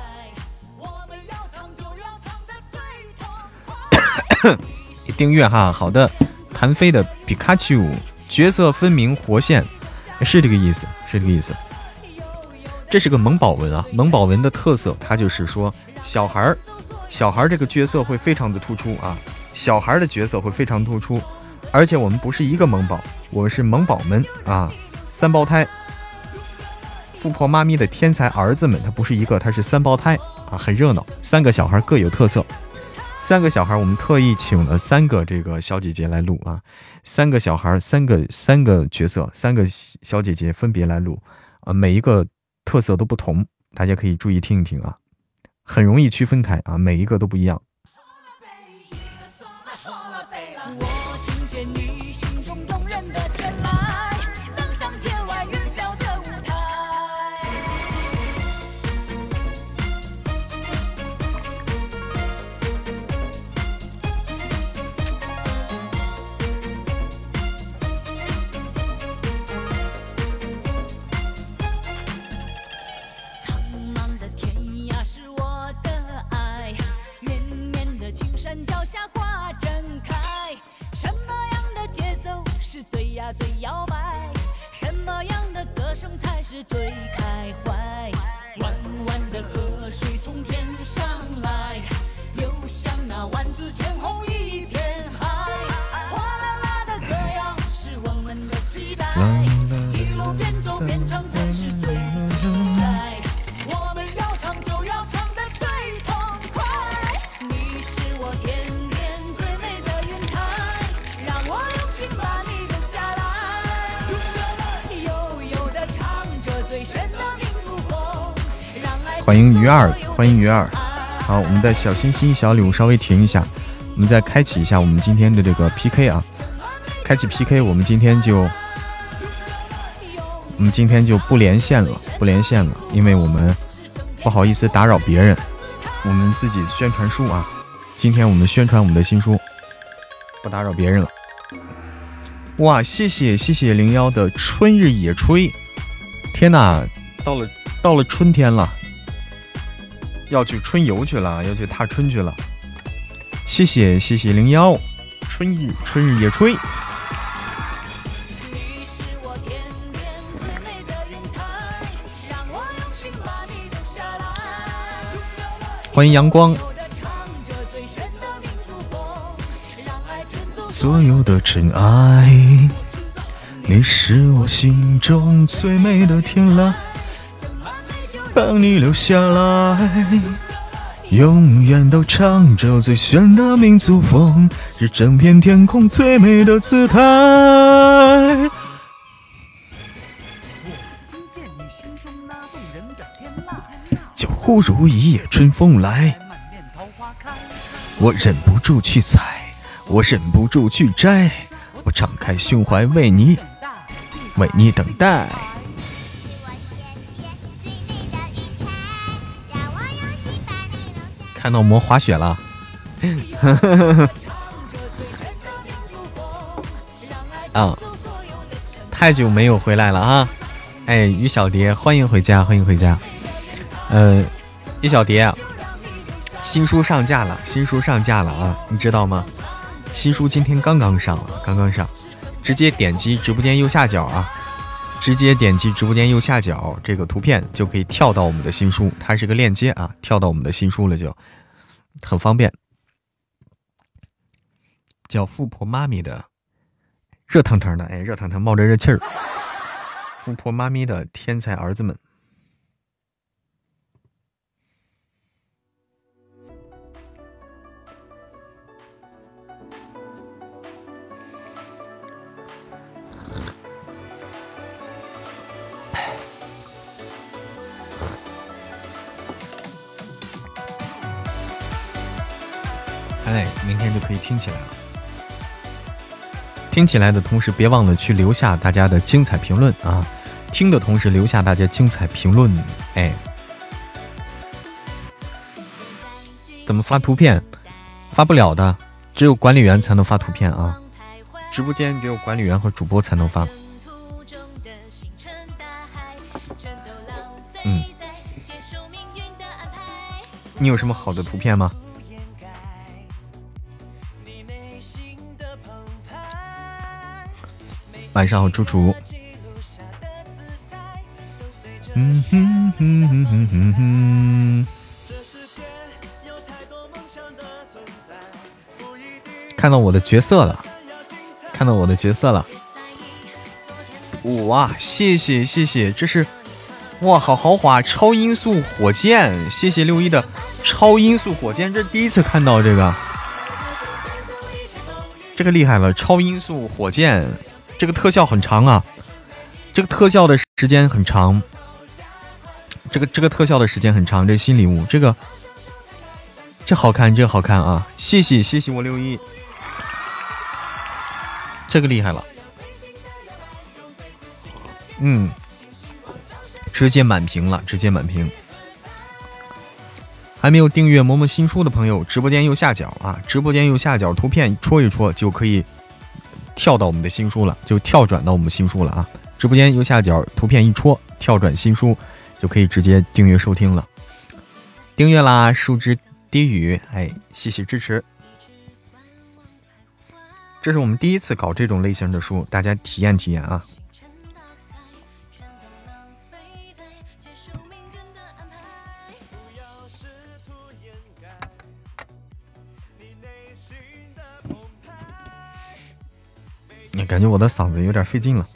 我们要唱就要唱的最痛快。订阅哈，好的，谭飞的皮卡丘，角色分明，活现，是这个意思，是这个意思。这是个萌宝文啊，萌宝文的特色，它就是说小孩儿，小孩儿这个角色会非常的突出啊，小孩儿的角色会非常突出，而且我们不是一个萌宝，我们是萌宝们啊，三胞胎，富婆妈咪的天才儿子们，他不是一个，他是三胞胎啊，很热闹，三个小孩各有特色。三个小孩，我们特意请了三个这个小姐姐来录啊，三个小孩，三个三个角色，三个小姐姐分别来录啊，每一个特色都不同，大家可以注意听一听啊，很容易区分开啊，每一个都不一样。最欢迎鱼儿，欢迎鱼儿。好，我们的小心心、小礼物稍微停一下，我们再开启一下我们今天的这个 PK 啊。开启 PK，我们今天就，我们今天就不连线了，不连线了，因为我们不好意思打扰别人，我们自己宣传书啊。今天我们宣传我们的新书，不打扰别人了。哇，谢谢谢谢零幺的春日野炊，天哪，到了到了春天了，要去春游去了，要去踏春去了。谢谢谢谢零幺，春日春日野炊。欢迎阳光。所有的尘埃，你是我心中最美的天籁，帮你留下来，永远都唱着最炫的民族风，是整片天空最美的姿态。就忽如一夜春风来，我忍不住去采。我忍不住去摘，我敞开胸怀为你，为你等待。看到魔滑雪了，啊，太久没有回来了啊！哎，于小蝶，欢迎回家，欢迎回家。呃，于小蝶，新书上架了，新书上架了啊，你知道吗？新书今天刚刚上，刚刚上，直接点击直播间右下角啊，直接点击直播间右下角这个图片就可以跳到我们的新书，它是个链接啊，跳到我们的新书了就很方便。叫富婆妈咪的，热腾腾的，哎，热腾腾冒着热气儿，富婆妈咪的天才儿子们。哎，明天就可以听起来了。听起来的同时，别忘了去留下大家的精彩评论啊！听的同时留下大家精彩评论。哎，怎么发图片？发不了的，只有管理员才能发图片啊！直播间只有管理员和主播才能发。嗯，你有什么好的图片吗？晚上好，猪猪。嗯哼。看到我的角色了，看到我的角色了。哇，谢谢谢谢，这是哇，好豪华，超音速火箭，谢谢六一的超音速火箭，这第一次看到这个，这个厉害了，超音速火箭。这个特效很长啊，这个特效的时间很长，这个这个特效的时间很长。这新礼物，这个这好看，这好看啊！谢谢谢谢我六一，这个厉害了，嗯，直接满屏了，直接满屏。还没有订阅萌萌新书的朋友，直播间右下角啊，直播间右下角图片戳一戳就可以。跳到我们的新书了，就跳转到我们新书了啊！直播间右下角图片一戳，跳转新书，就可以直接订阅收听了。订阅啦，树枝低语，哎，谢谢支持。这是我们第一次搞这种类型的书，大家体验体验啊！感觉我的嗓子有点费劲了。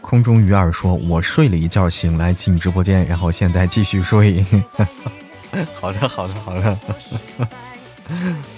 空中鱼儿说：“我睡了一觉，醒来进直播间，然后现在继续睡。”好的，好的，好的。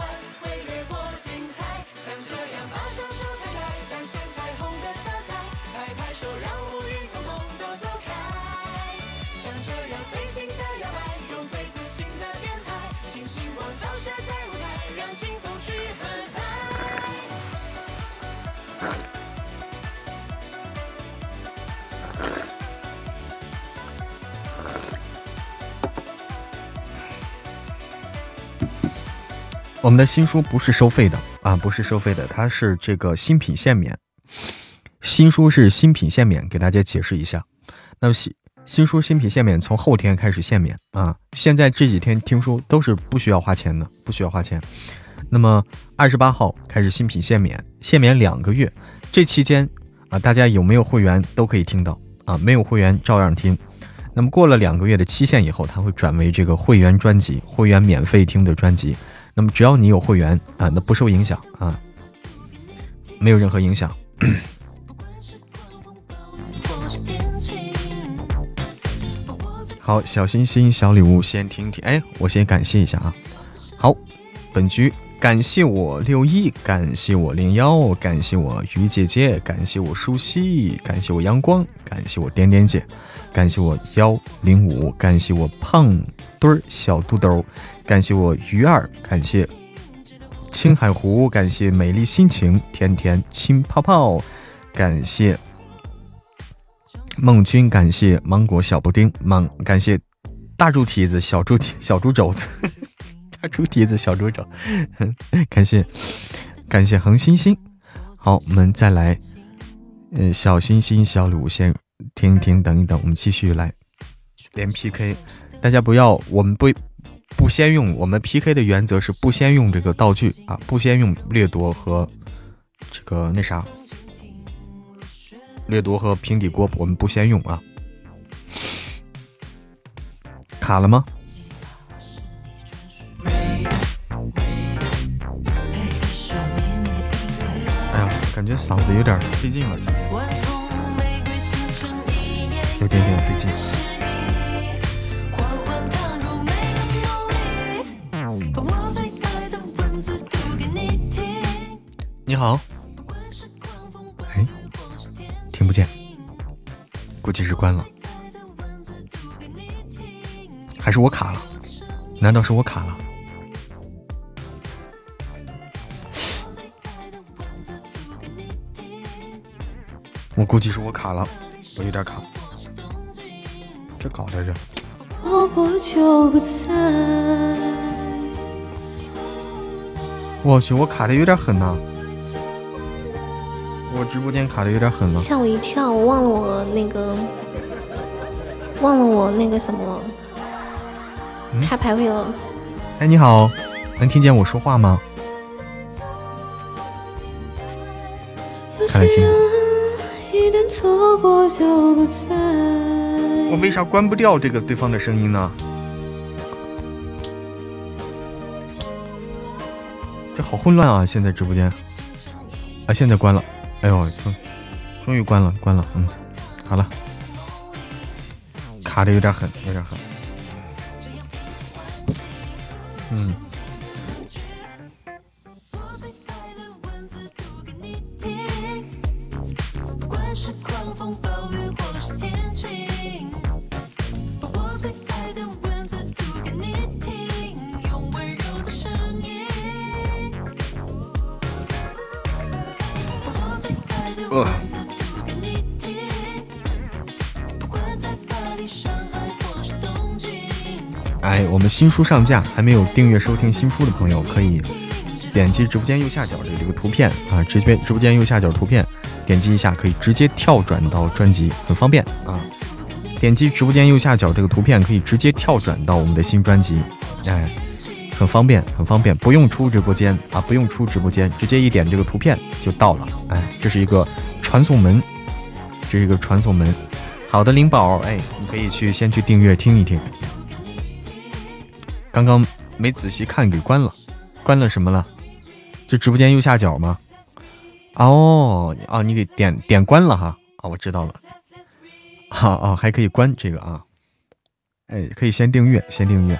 我们的新书不是收费的啊，不是收费的，它是这个新品限免。新书是新品限免，给大家解释一下。那么新新书新品限免从后天开始限免啊，现在这几天听书都是不需要花钱的，不需要花钱。那么二十八号开始新品限免，限免两个月，这期间啊，大家有没有会员都可以听到啊，没有会员照样听。那么过了两个月的期限以后，它会转为这个会员专辑，会员免费听的专辑。那么只要你有会员啊，那不受影响啊，没有任何影响。好，小心心、小礼物先听听。哎，我先感谢一下啊。好，本局感谢我六一，感谢我零幺，感谢我鱼姐姐，感谢我舒西，感谢我阳光，感谢我点点姐，感谢我幺零五，感谢我胖墩儿小肚兜。感谢我鱼儿，感谢青海湖，感谢美丽心情，甜甜亲泡泡，感谢梦君，感谢芒果小布丁，芒感谢大猪蹄子，小猪蹄小猪肘子，大猪蹄子小猪肘，感谢感谢恒星星。好，我们再来，嗯，小星星小礼物先停一停，等一等，我们继续来连 PK，大家不要，我们不。不先用我们 PK 的原则是不先用这个道具啊，不先用掠夺和这个那啥，掠夺和平底锅我们不先用啊。卡了吗？哎呀，感觉嗓子有点费劲了，今天有点点费劲。你好，哎，听不见，估计是关了，还是我卡了？难道是我卡了？我估计是我卡了，我有点卡，这搞的这。我去，我卡的有点狠呐。我直播间卡的有点狠了，吓我一跳！我忘了我那个，忘了我那个什么开排位了。哎，你好，能听见我说话吗？看来听。我为啥关不掉这个对方的声音呢？这好混乱啊！现在直播间啊，现在关了。哎呦，终终于关了，关了，嗯，好了，卡的有点狠，有点狠，嗯。新书上架，还没有订阅收听新书的朋友，可以点击直播间右下角的这个图片啊，直接直播间右下角图片，点击一下可以直接跳转到专辑，很方便啊。点击直播间右下角这个图片，可以直接跳转到我们的新专辑，哎，很方便，很方便，不用出直播间啊，不用出直播间，直接一点这个图片就到了，哎，这是一个传送门，这是一个传送门。好的，灵宝，哎，你可以去先去订阅听一听。刚刚没仔细看，给关了，关了什么了？就直播间右下角吗？哦，哦，你给点点关了哈。啊，我知道了。好哦，还可以关这个啊。哎，可以先订阅，先订阅。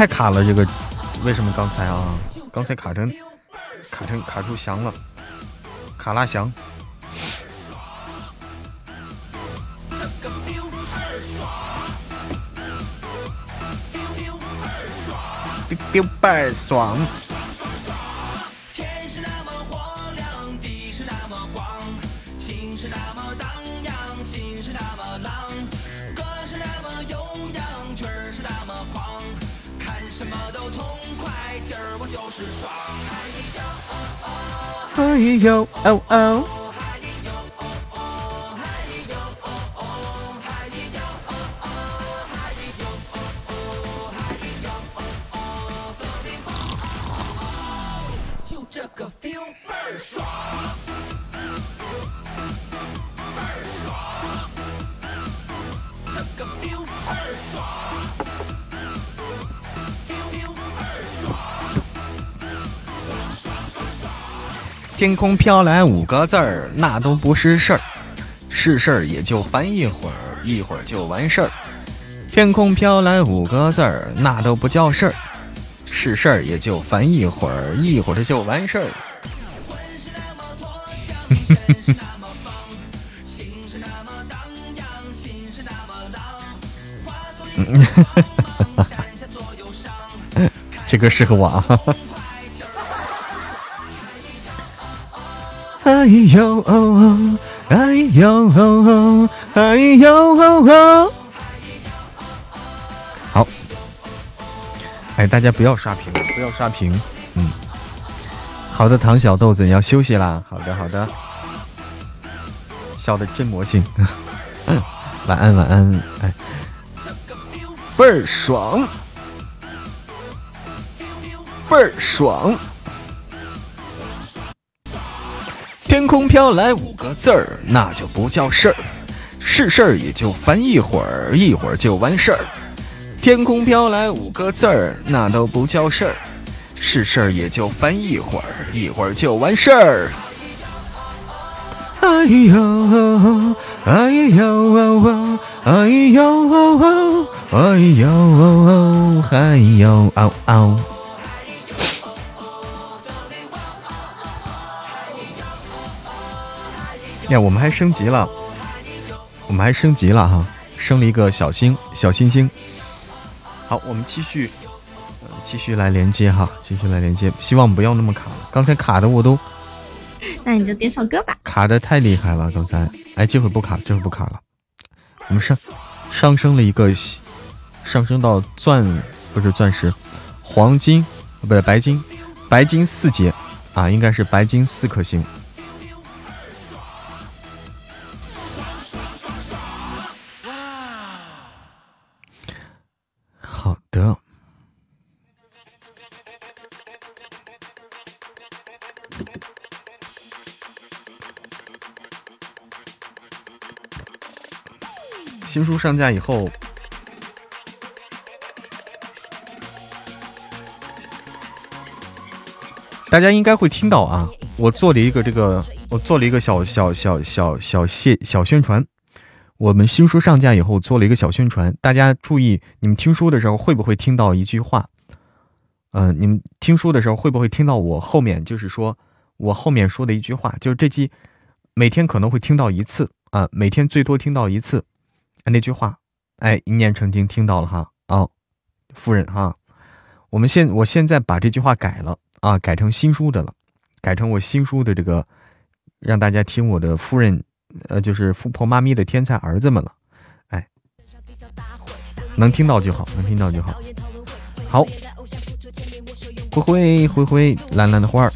太卡了，这个为什么刚才啊？刚才卡成卡成卡住翔了，卡拉翔。彪倍儿爽。哎呦哦天空飘来五个字儿，那都不是事儿，是事儿也就烦一会儿，一会儿就完事儿。天空飘来五个字儿，那都不叫事儿，是事儿也就烦一会儿，一会儿就完事儿。这歌适合我啊！哎呦哦哦，哎呦哦哦，哎呦哦哦。好，哎，大家不要刷屏，不要刷屏。嗯，好的，唐小豆子，你要休息啦。好的，好的，笑的真魔性。晚安，晚安。哎，倍儿爽，倍儿爽。天空飘来五个字儿，那就不叫事儿，是事儿也就烦一会儿，一会儿就完事儿。天空飘来五个字儿，那都不叫事儿，是事儿也就烦一会儿，一会儿就完事儿。哎呦，哎呦，哎呦，哎呦，哎呦，嗷嗷。呀，我们还升级了，我们还升级了哈，升了一个小星小星星。好，我们继续，继续来连接哈，继续来连接，希望不要那么卡了。刚才卡的我都，那你就点首歌吧。卡的太厉害了，刚才，哎，这会不卡，这会不卡了。我们上上升了一个，上升到钻不是钻石，黄金不是，白金，白金四阶啊，应该是白金四颗星。上架以后，大家应该会听到啊！我做了一个这个，我做了一个小小小小小谢小宣传。我们新书上架以后做了一个小宣传，大家注意，你们听书的时候会不会听到一句话？嗯，你们听书的时候会不会听到我后面就是说我后面说的一句话？就是这期每天可能会听到一次啊，每天最多听到一次那句话。哎，一念成经，听到了哈哦，夫人哈，我们现我现在把这句话改了啊，改成新书的了，改成我新书的这个，让大家听我的夫人。呃，就是富婆妈咪的天才儿子们了，哎，能听到就好，能听到就好。好，灰灰灰灰蓝蓝的花儿，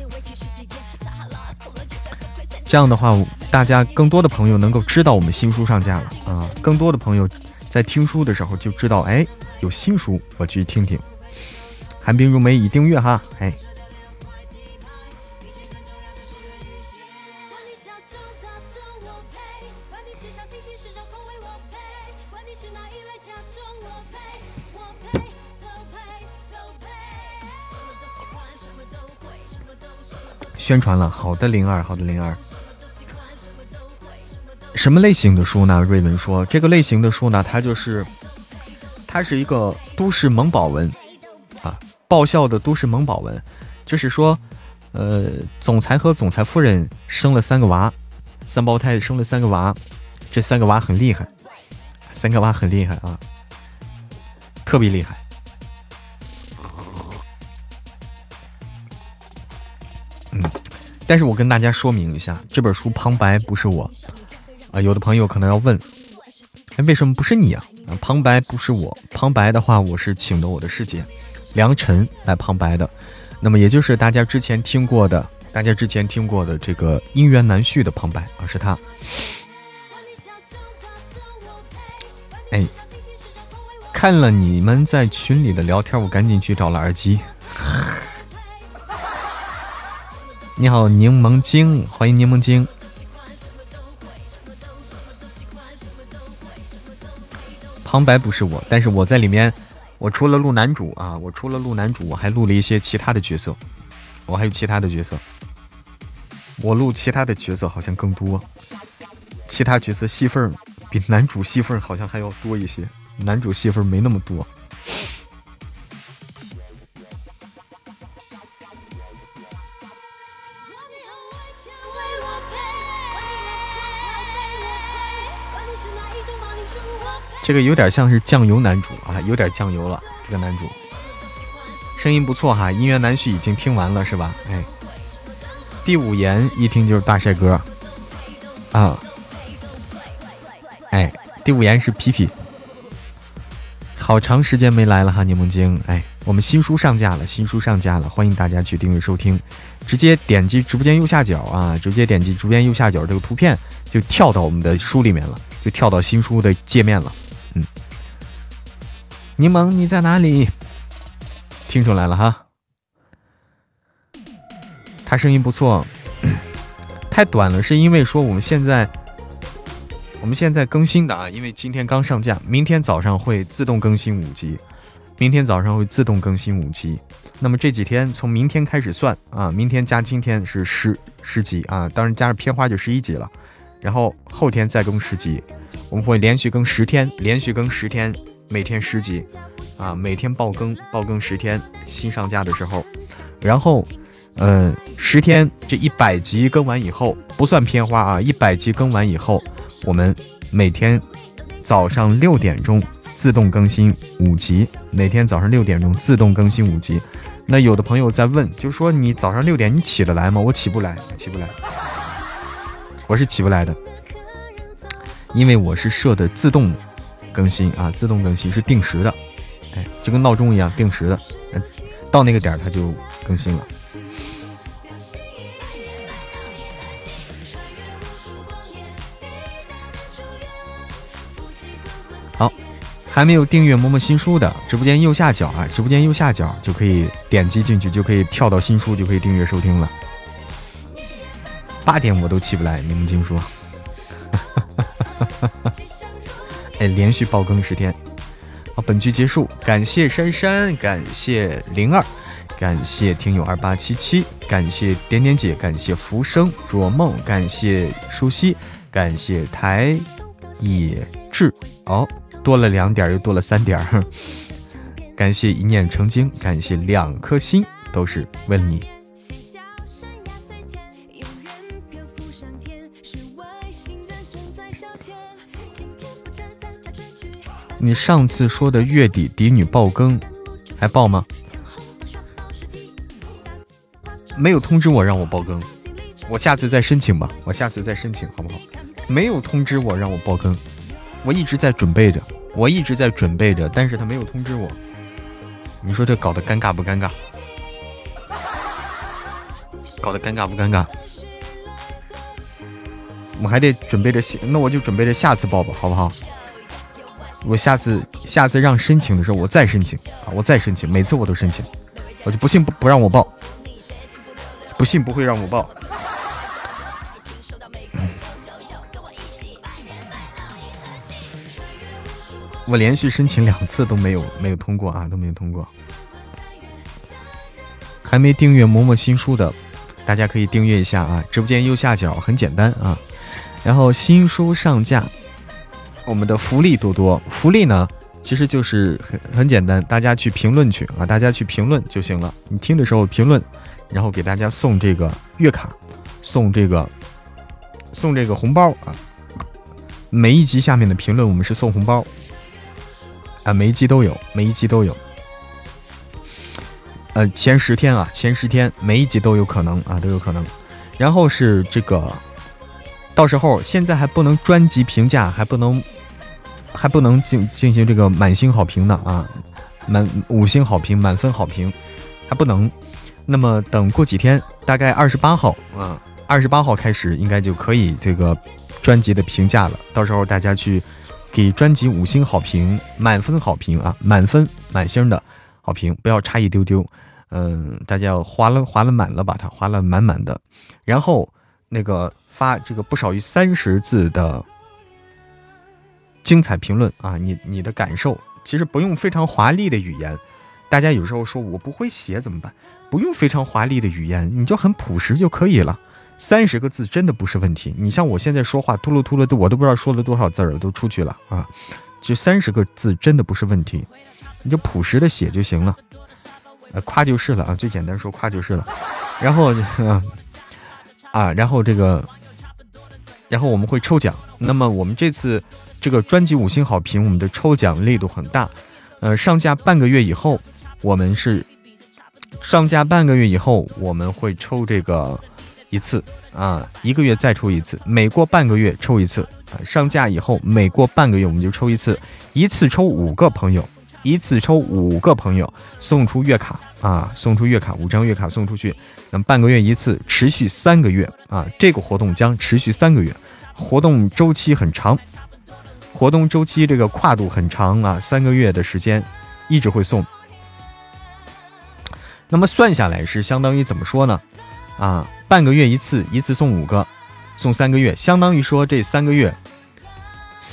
这样的话，大家更多的朋友能够知道我们新书上架了，啊，更多的朋友在听书的时候就知道，哎，有新书，我去听听。寒冰如梅已订阅哈，哎。宣传了，好的，灵儿，好的，灵儿。什么类型的书呢？瑞文说，这个类型的书呢，它就是，它是一个都市萌宝文，啊，爆笑的都市萌宝文，就是说，呃，总裁和总裁夫人生了三个娃，三胞胎生了三个娃，这三个娃很厉害，三个娃很厉害啊，特别厉害。嗯，但是我跟大家说明一下，这本书旁白不是我啊。有的朋友可能要问，哎，为什么不是你啊？旁白不是我，旁白的话，我是请的我的师姐梁晨来旁白的。那么也就是大家之前听过的，大家之前听过的这个姻缘难续的旁白啊，是他。哎，看了你们在群里的聊天，我赶紧去找了耳机。你好，柠檬精，欢迎柠檬精。旁白不是我，但是我在里面，我除了录男主啊，我除了录男主，我还录了一些其他的角色，我还有其他的角色，我录其他的角色好像更多，其他角色戏份比男主戏份好像还要多一些，男主戏份没那么多。这个有点像是酱油男主啊，有点酱油了。这个男主声音不错哈，姻缘难续已经听完了是吧？哎，第五言一听就是大帅哥啊！哎，第五言是皮皮，好长时间没来了哈，柠檬精。哎，我们新书上架了，新书上架了，欢迎大家去订阅收听，直接点击直播间右下角啊，直接点击直播间右下角这个图片，就跳到我们的书里面了，就跳到新书的界面了。柠檬你在哪里？听出来了哈，他声音不错，太短了，是因为说我们现在我们现在更新的啊，因为今天刚上架，明天早上会自动更新五集，明天早上会自动更新五集，那么这几天从明天开始算啊，明天加今天是十十集啊，当然加上片花就十一集了，然后后天再更十集。我们会连续更十天，连续更十天，每天十集，啊，每天爆更，爆更十天，新上架的时候，然后，嗯，十天这一百集更完以后，不算片花啊，一百集更完以后，我们每天早上六点钟自动更新五集，每天早上六点钟自动更新五集。那有的朋友在问，就说你早上六点你起得来吗？我起不来，起不来，我是起不来的。因为我是设的自动更新啊，自动更新是定时的，哎，就跟闹钟一样定时的，到那个点它就更新了。好，还没有订阅默默新书的，直播间右下角啊，直播间右下角就可以点击进去，就可以跳到新书，就可以订阅收听了。八点我都起不来，你们听说？连续爆更十天，好，本局结束，感谢珊珊，感谢灵儿，感谢听友二八七七，感谢点点姐，感谢浮生若梦，感谢舒西，感谢台野志，哦，多了两点，又多了三点，感谢一念成精，感谢两颗心，都是为了你。你上次说的月底嫡女爆更，还爆吗？没有通知我让我爆更，我下次再申请吧。我下次再申请好不好？没有通知我让我爆更，我一直在准备着，我一直在准备着，但是他没有通知我。你说这搞得尴尬不尴尬？搞得尴尬不尴尬？我还得准备着下，那我就准备着下次报吧，好不好？我下次下次让申请的时候，我再申请啊，我再申请，每次我都申请，我就不信不不让我报，不信不会让我报。我连续申请两次都没有没有通过啊，都没有通过。还没订阅嬷嬷新书的，大家可以订阅一下啊！直播间右下角很简单啊。然后新书上架，我们的福利多多，福利呢其实就是很很简单，大家去评论去啊，大家去评论就行了。你听的时候评论，然后给大家送这个月卡，送这个送这个红包啊。每一集下面的评论，我们是送红包啊，每一集都有，每一集都有。呃，前十天啊，前十天每一集都有可能啊，都有可能。然后是这个，到时候现在还不能专辑评价，还不能，还不能进进行这个满星好评呢啊，满五星好评、满分好评还不能。那么等过几天，大概二十八号啊，二十八号开始应该就可以这个专辑的评价了。到时候大家去给专辑五星好评、满分好评啊，满分满星的。好评不要差一丢丢，嗯，大家要划了划了满了，把它划了满满的，然后那个发这个不少于三十字的精彩评论啊，你你的感受其实不用非常华丽的语言，大家有时候说我不会写怎么办？不用非常华丽的语言，你就很朴实就可以了，三十个字真的不是问题。你像我现在说话秃噜秃噜的，我都不知道说了多少字儿都出去了啊，就三十个字真的不是问题。你就朴实的写就行了，呃，夸就是了啊，最简单说夸就是了。然后啊，然后这个，然后我们会抽奖。那么我们这次这个专辑五星好评，我们的抽奖力度很大。呃，上架半个月以后，我们是上架半个月以后，我们会抽这个一次啊，一个月再抽一次，每过半个月抽一次啊。上架以后，每过半个月我们就抽一次，一次抽五个朋友。一次抽五个朋友送出月卡啊，送出月卡五张月卡送出去，那么半个月一次，持续三个月啊，这个活动将持续三个月，活动周期很长，活动周期这个跨度很长啊，三个月的时间一直会送。那么算下来是相当于怎么说呢？啊，半个月一次，一次送五个，送三个月，相当于说这三个月。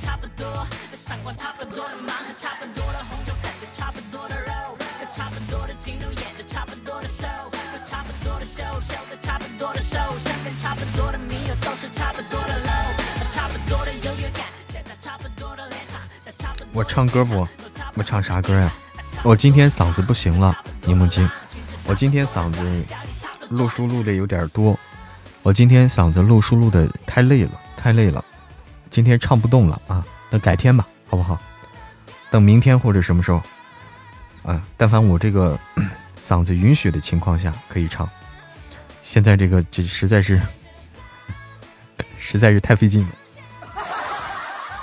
差不多，三观差不多的忙和差不多的红酒，啃着差不多的肉，有差不多的进度，演着差不多的 show，有差不多的 show，笑着差不多的 show，身边差不多的迷友都是差不多的 low，差不多的优越感，现在差不多的脸上，在差不多。我唱歌不？我唱啥歌呀、我今天嗓子不行了，柠檬精。我今天嗓子录书录的有点多，我今天嗓子录书录的太累了，太累了。今天唱不动了啊！那改天吧，好不好？等明天或者什么时候？啊，但凡我这个 嗓子允许的情况下可以唱。现在这个这实在是，实在是太费劲了，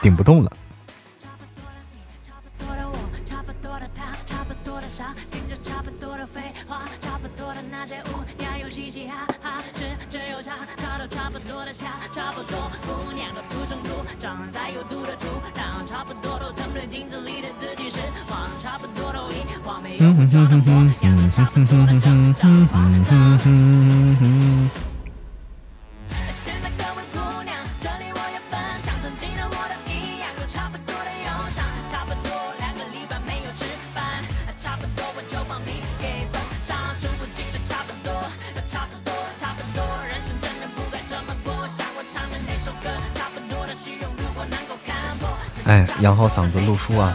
顶不动了。哎，养好嗓子录书啊，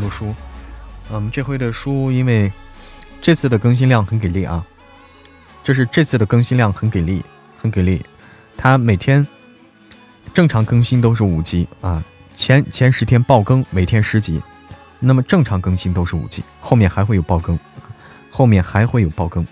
录书。嗯，这回的书因为这次的更新量很给力啊，就是这次的更新量很给力，很给力。它每天正常更新都是五集啊，前前十天爆更，每天十集。那么正常更新都是五集，后面还会有爆更，后面还会有爆更。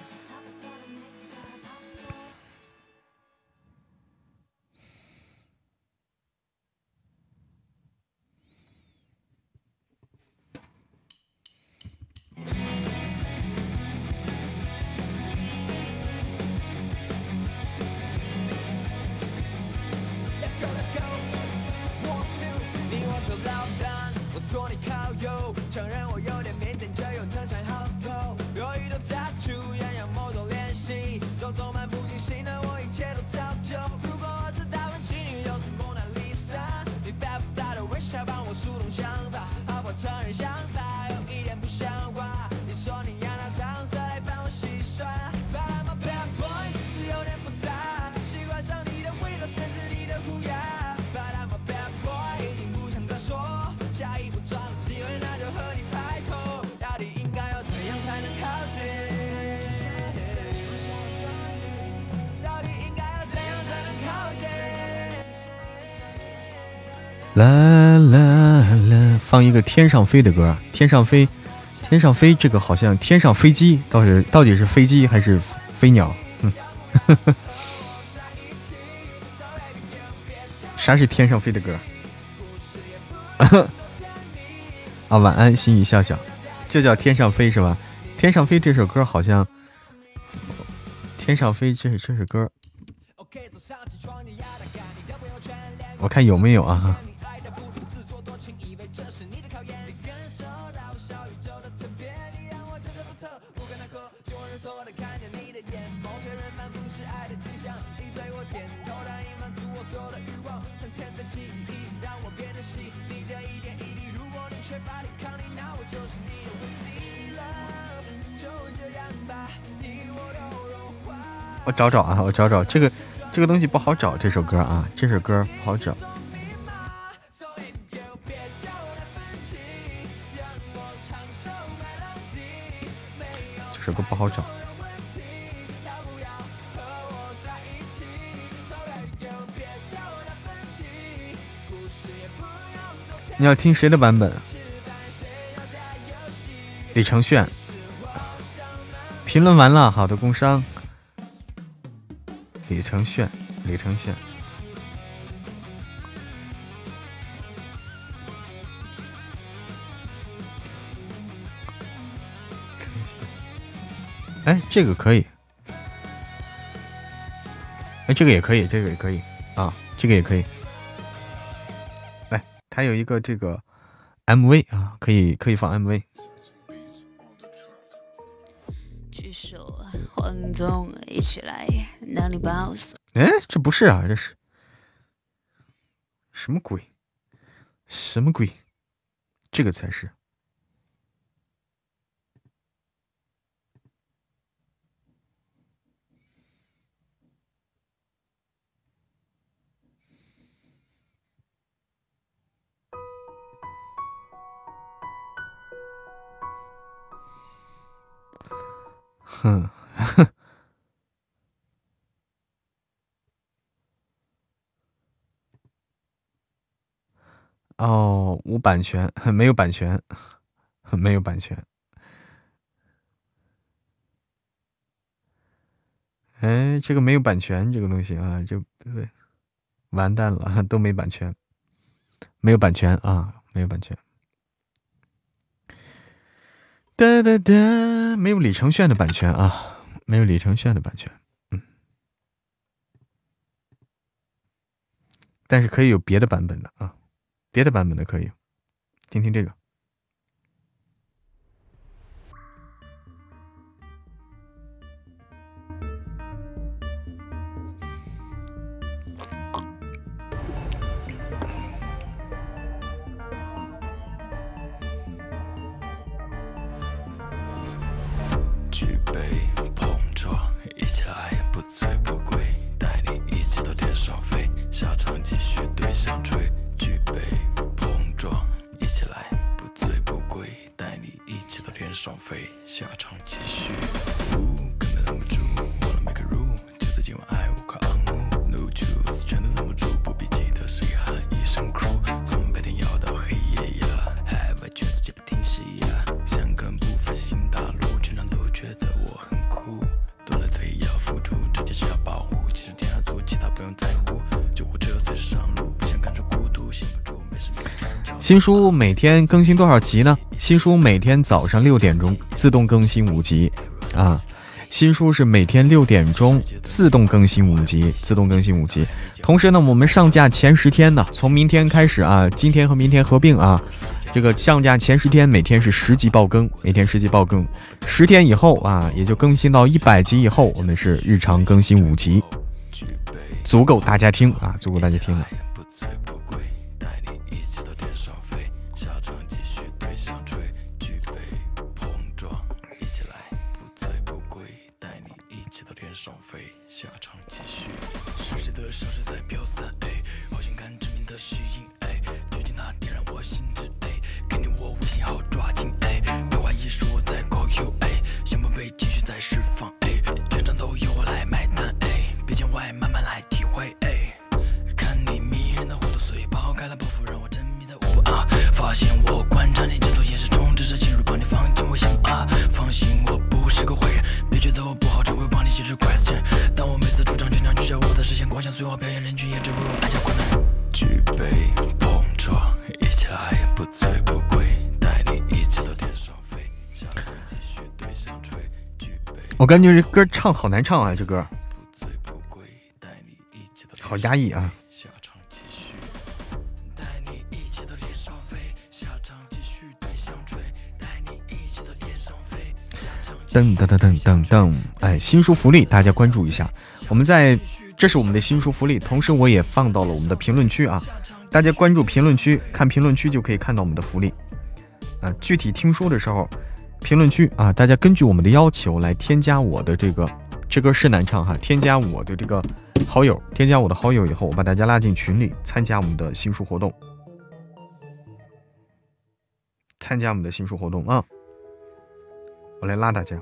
放一个天上飞的歌，天上飞，天上飞，这个好像天上飞机，到底到底是飞机还是飞鸟？嗯，啥是天上飞的歌？啊，晚安，心语笑笑，就叫天上飞是吧？天上飞这首歌好像，天上飞这是这首歌，我看有没有啊？我找找啊，我找找这个这个东西不好找，这首歌啊，这首歌不好找。这首歌不好找。你要听谁的版本？李承铉。评论完了，好的，工商。李承铉，李承铉。哎，这个可以。哎，这个也可以，这个也可以啊，这个也可以。来，它有一个这个 MV 啊，可以可以放 MV。黄总，一起来！哪里包宿哎，这不是啊，这是什么鬼？什么鬼？这个才是。哼。哼 哦，无版权，没有版权，没有版权。哎，这个没有版权，这个东西啊，就对，完蛋了，都没版权，没有版权啊，没有版权。哒哒哒，没有李承铉的版权啊，没有李承铉的版权，嗯，但是可以有别的版本的啊。别的版本的可以，听听这个。不醉不归，带你一起到天上飞，下场继续对象吹。举杯碰撞，一起来，不醉不归，带你一起到天上飞，下场继续。新书每天更新多少集呢？新书每天早上六点钟自动更新五集，啊，新书是每天六点钟自动更新五集，自动更新五集。同时呢，我们上架前十天呢，从明天开始啊，今天和明天合并啊，这个上架前十天每天是十集爆更，每天十集爆更，十天以后啊，也就更新到一百集以后，我们是日常更新五集，足够大家听啊，足够大家听了。我感觉这歌唱好难唱啊，这歌好压抑啊。噔噔噔噔噔噔，哎，新书福利，大家关注一下。我们在，这是我们的新书福利，同时我也放到了我们的评论区啊。大家关注评论区，看评论区就可以看到我们的福利。啊，具体听书的时候，评论区啊，大家根据我们的要求来添加我的这个，这歌是难唱哈，添加我的这个好友，添加我的好友以后，我把大家拉进群里，参加我们的新书活动，参加我们的新书活动啊。我来拉大家。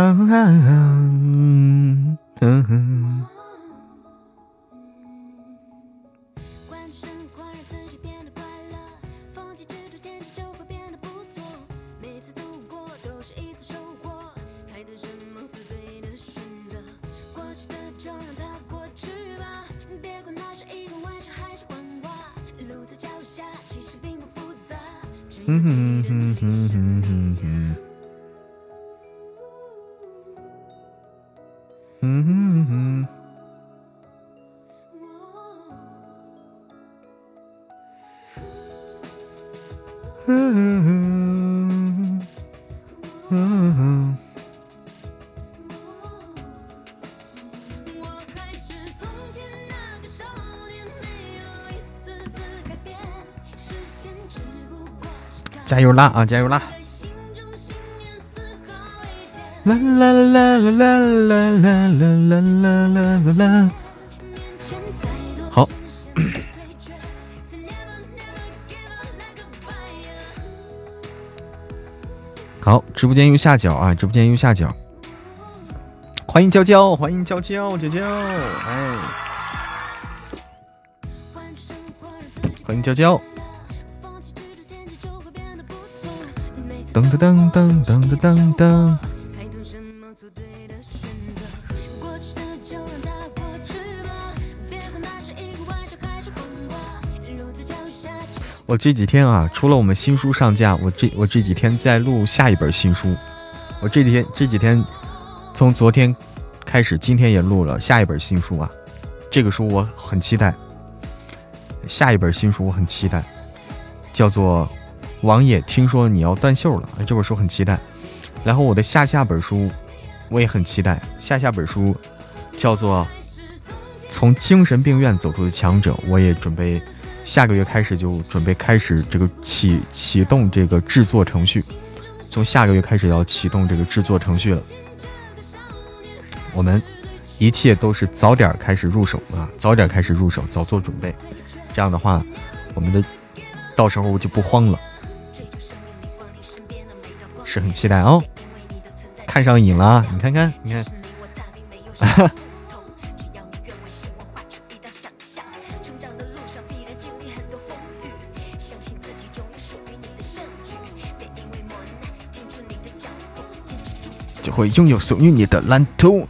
嗯哼哼嗯哼哼关注生活让自己变得快乐放弃执着天气就会变得不错每次走过都是一次收获还等什么做对的选择过去的就让它过去吧别管那是一个玩笑还是谎话路在脚下其实并不复杂加油啦啊！加油啦！啦啦啦啦啦啦啦啦啦啦啦啦！好，好，直播间右下角啊，直播间右下角，欢迎娇娇，欢迎娇娇，娇娇，哎，欢迎娇娇。噔噔噔噔噔噔噔！我这几天啊，除了我们新书上架，我这我这几天在录下一本新书。我这几天这几天，从昨天开始，今天也录了下一本新书啊。这个书我很期待，下一本新书我很期待，叫做。王爷，听说你要断袖了，这本书很期待。然后我的下下本书，我也很期待。下下本书叫做《从精神病院走出的强者》，我也准备下个月开始就准备开始这个启启动这个制作程序。从下个月开始要启动这个制作程序了。我们一切都是早点开始入手啊，早点开始入手，早做准备。这样的话，我们的到时候就不慌了。是很期待哦，看上瘾了，你看看，你看，就会拥有属于你的蓝图。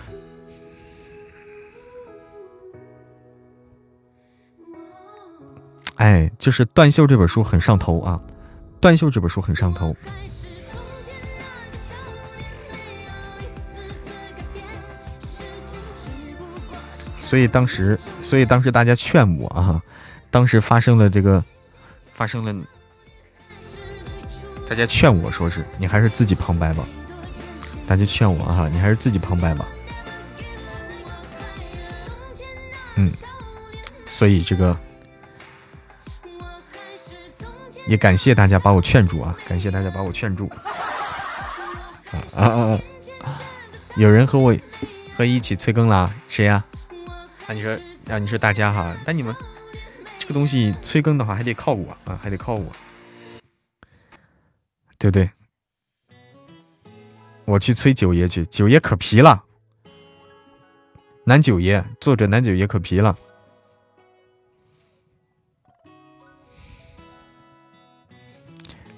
哎，就是《断袖》这本书很上头啊，《断袖》这本书很上头。所以当时，所以当时大家劝我啊，当时发生了这个，发生了，大家劝我说是你还是自己旁白吧，大家劝我哈，你还是自己旁白吧。嗯，所以这个也感谢大家把我劝住啊，感谢大家把我劝住。啊啊啊！有人和我和一起催更啦？谁呀？那你说，啊，你说大家哈，但你们这个东西催更的话，还得靠我啊，还得靠我，对不对？我去催九爷去，九爷可皮了。南九爷，作者南九爷可皮了。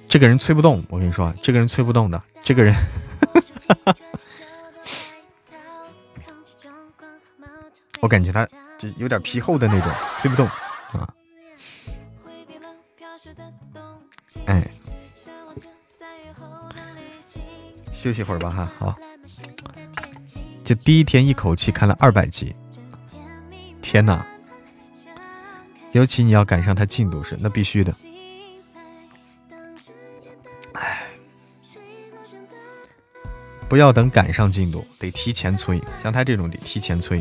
这个人催不动，我跟你说，这个人催不动的，这个人。哈哈哈哈我感觉他就有点皮厚的那种，吹不动啊。哎，休息会儿吧哈，好。就第一天一口气看了二百集，天哪！尤其你要赶上他进度是，那必须的。哎，不要等赶上进度，得提前催。像他这种得提前催。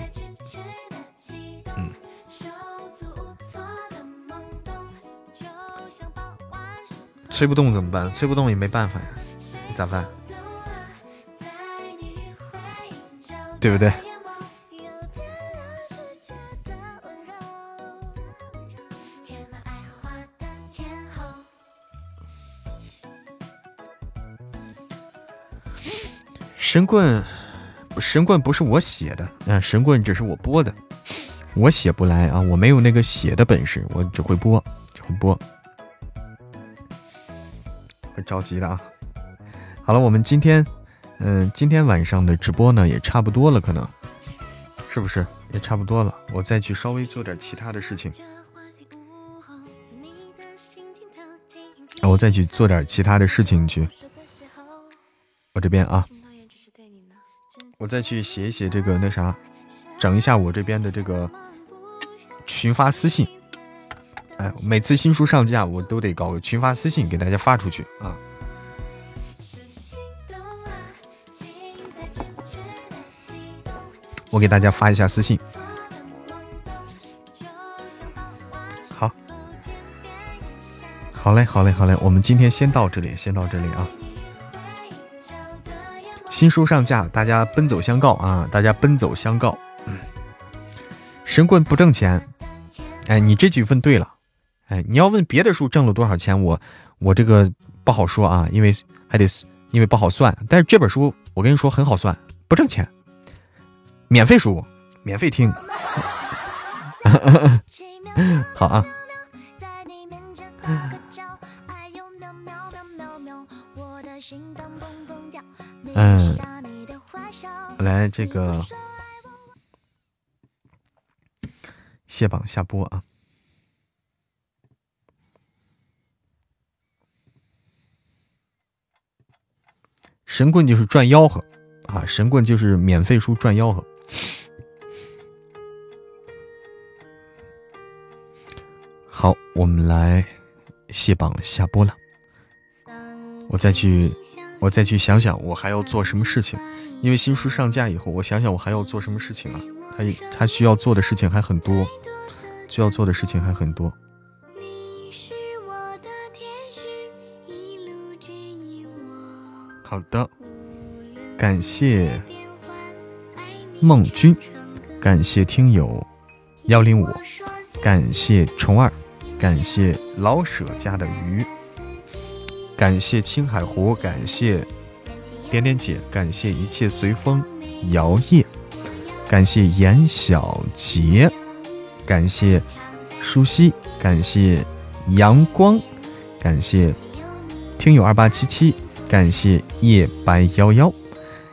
吹不动怎么办？吹不动也没办法呀，你咋办？对不对？神棍，神棍不是我写的，嗯，神棍只是我播的，我写不来啊，我没有那个写的本事，我只会播，只会播，着急的啊。好了，我们今天。嗯，今天晚上的直播呢也差不多了，可能是不是也差不多了？我再去稍微做点其他的事情，我再去做点其他的事情去。我这边啊，我再去写一写这个那啥，整一下我这边的这个群发私信。哎，每次新书上架，我都得搞个群发私信给大家发出去啊。我给大家发一下私信。好，好嘞，好嘞，好嘞，我们今天先到这里，先到这里啊。新书上架，大家奔走相告啊！大家奔走相告。神棍不挣钱，哎，你这句问对了。哎，你要问别的书挣了多少钱，我我这个不好说啊，因为还得因为不好算。但是这本书我跟你说很好算，不挣钱。免费书，免费听，好啊。嗯，来这个卸榜下播啊。神棍就是赚吆喝啊，神棍就是免费书赚吆喝。好，我们来卸榜下播了。我再去，我再去想想，我还要做什么事情。因为新书上架以后，我想想我还要做什么事情啊？他他需要做的事情还很多，需要做的事情还很多。好的，感谢。梦君，感谢听友幺零五，感谢虫儿，感谢老舍家的鱼，感谢青海湖，感谢点点姐，感谢一切随风摇曳，感谢严小杰，感谢舒西，感谢阳光，感谢听友二八七七，感谢夜白幺幺。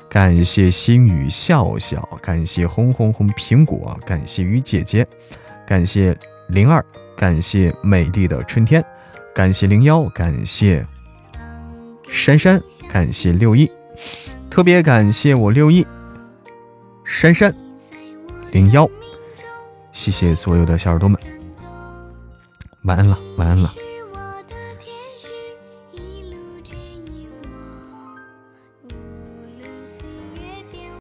感谢星宇笑笑，感谢红红红苹果，感谢鱼姐姐，感谢灵儿，感谢美丽的春天，感谢零幺，感谢珊珊，感谢六一，特别感谢我六一，珊珊，零幺，谢谢所有的小耳朵们，晚安了，晚安了。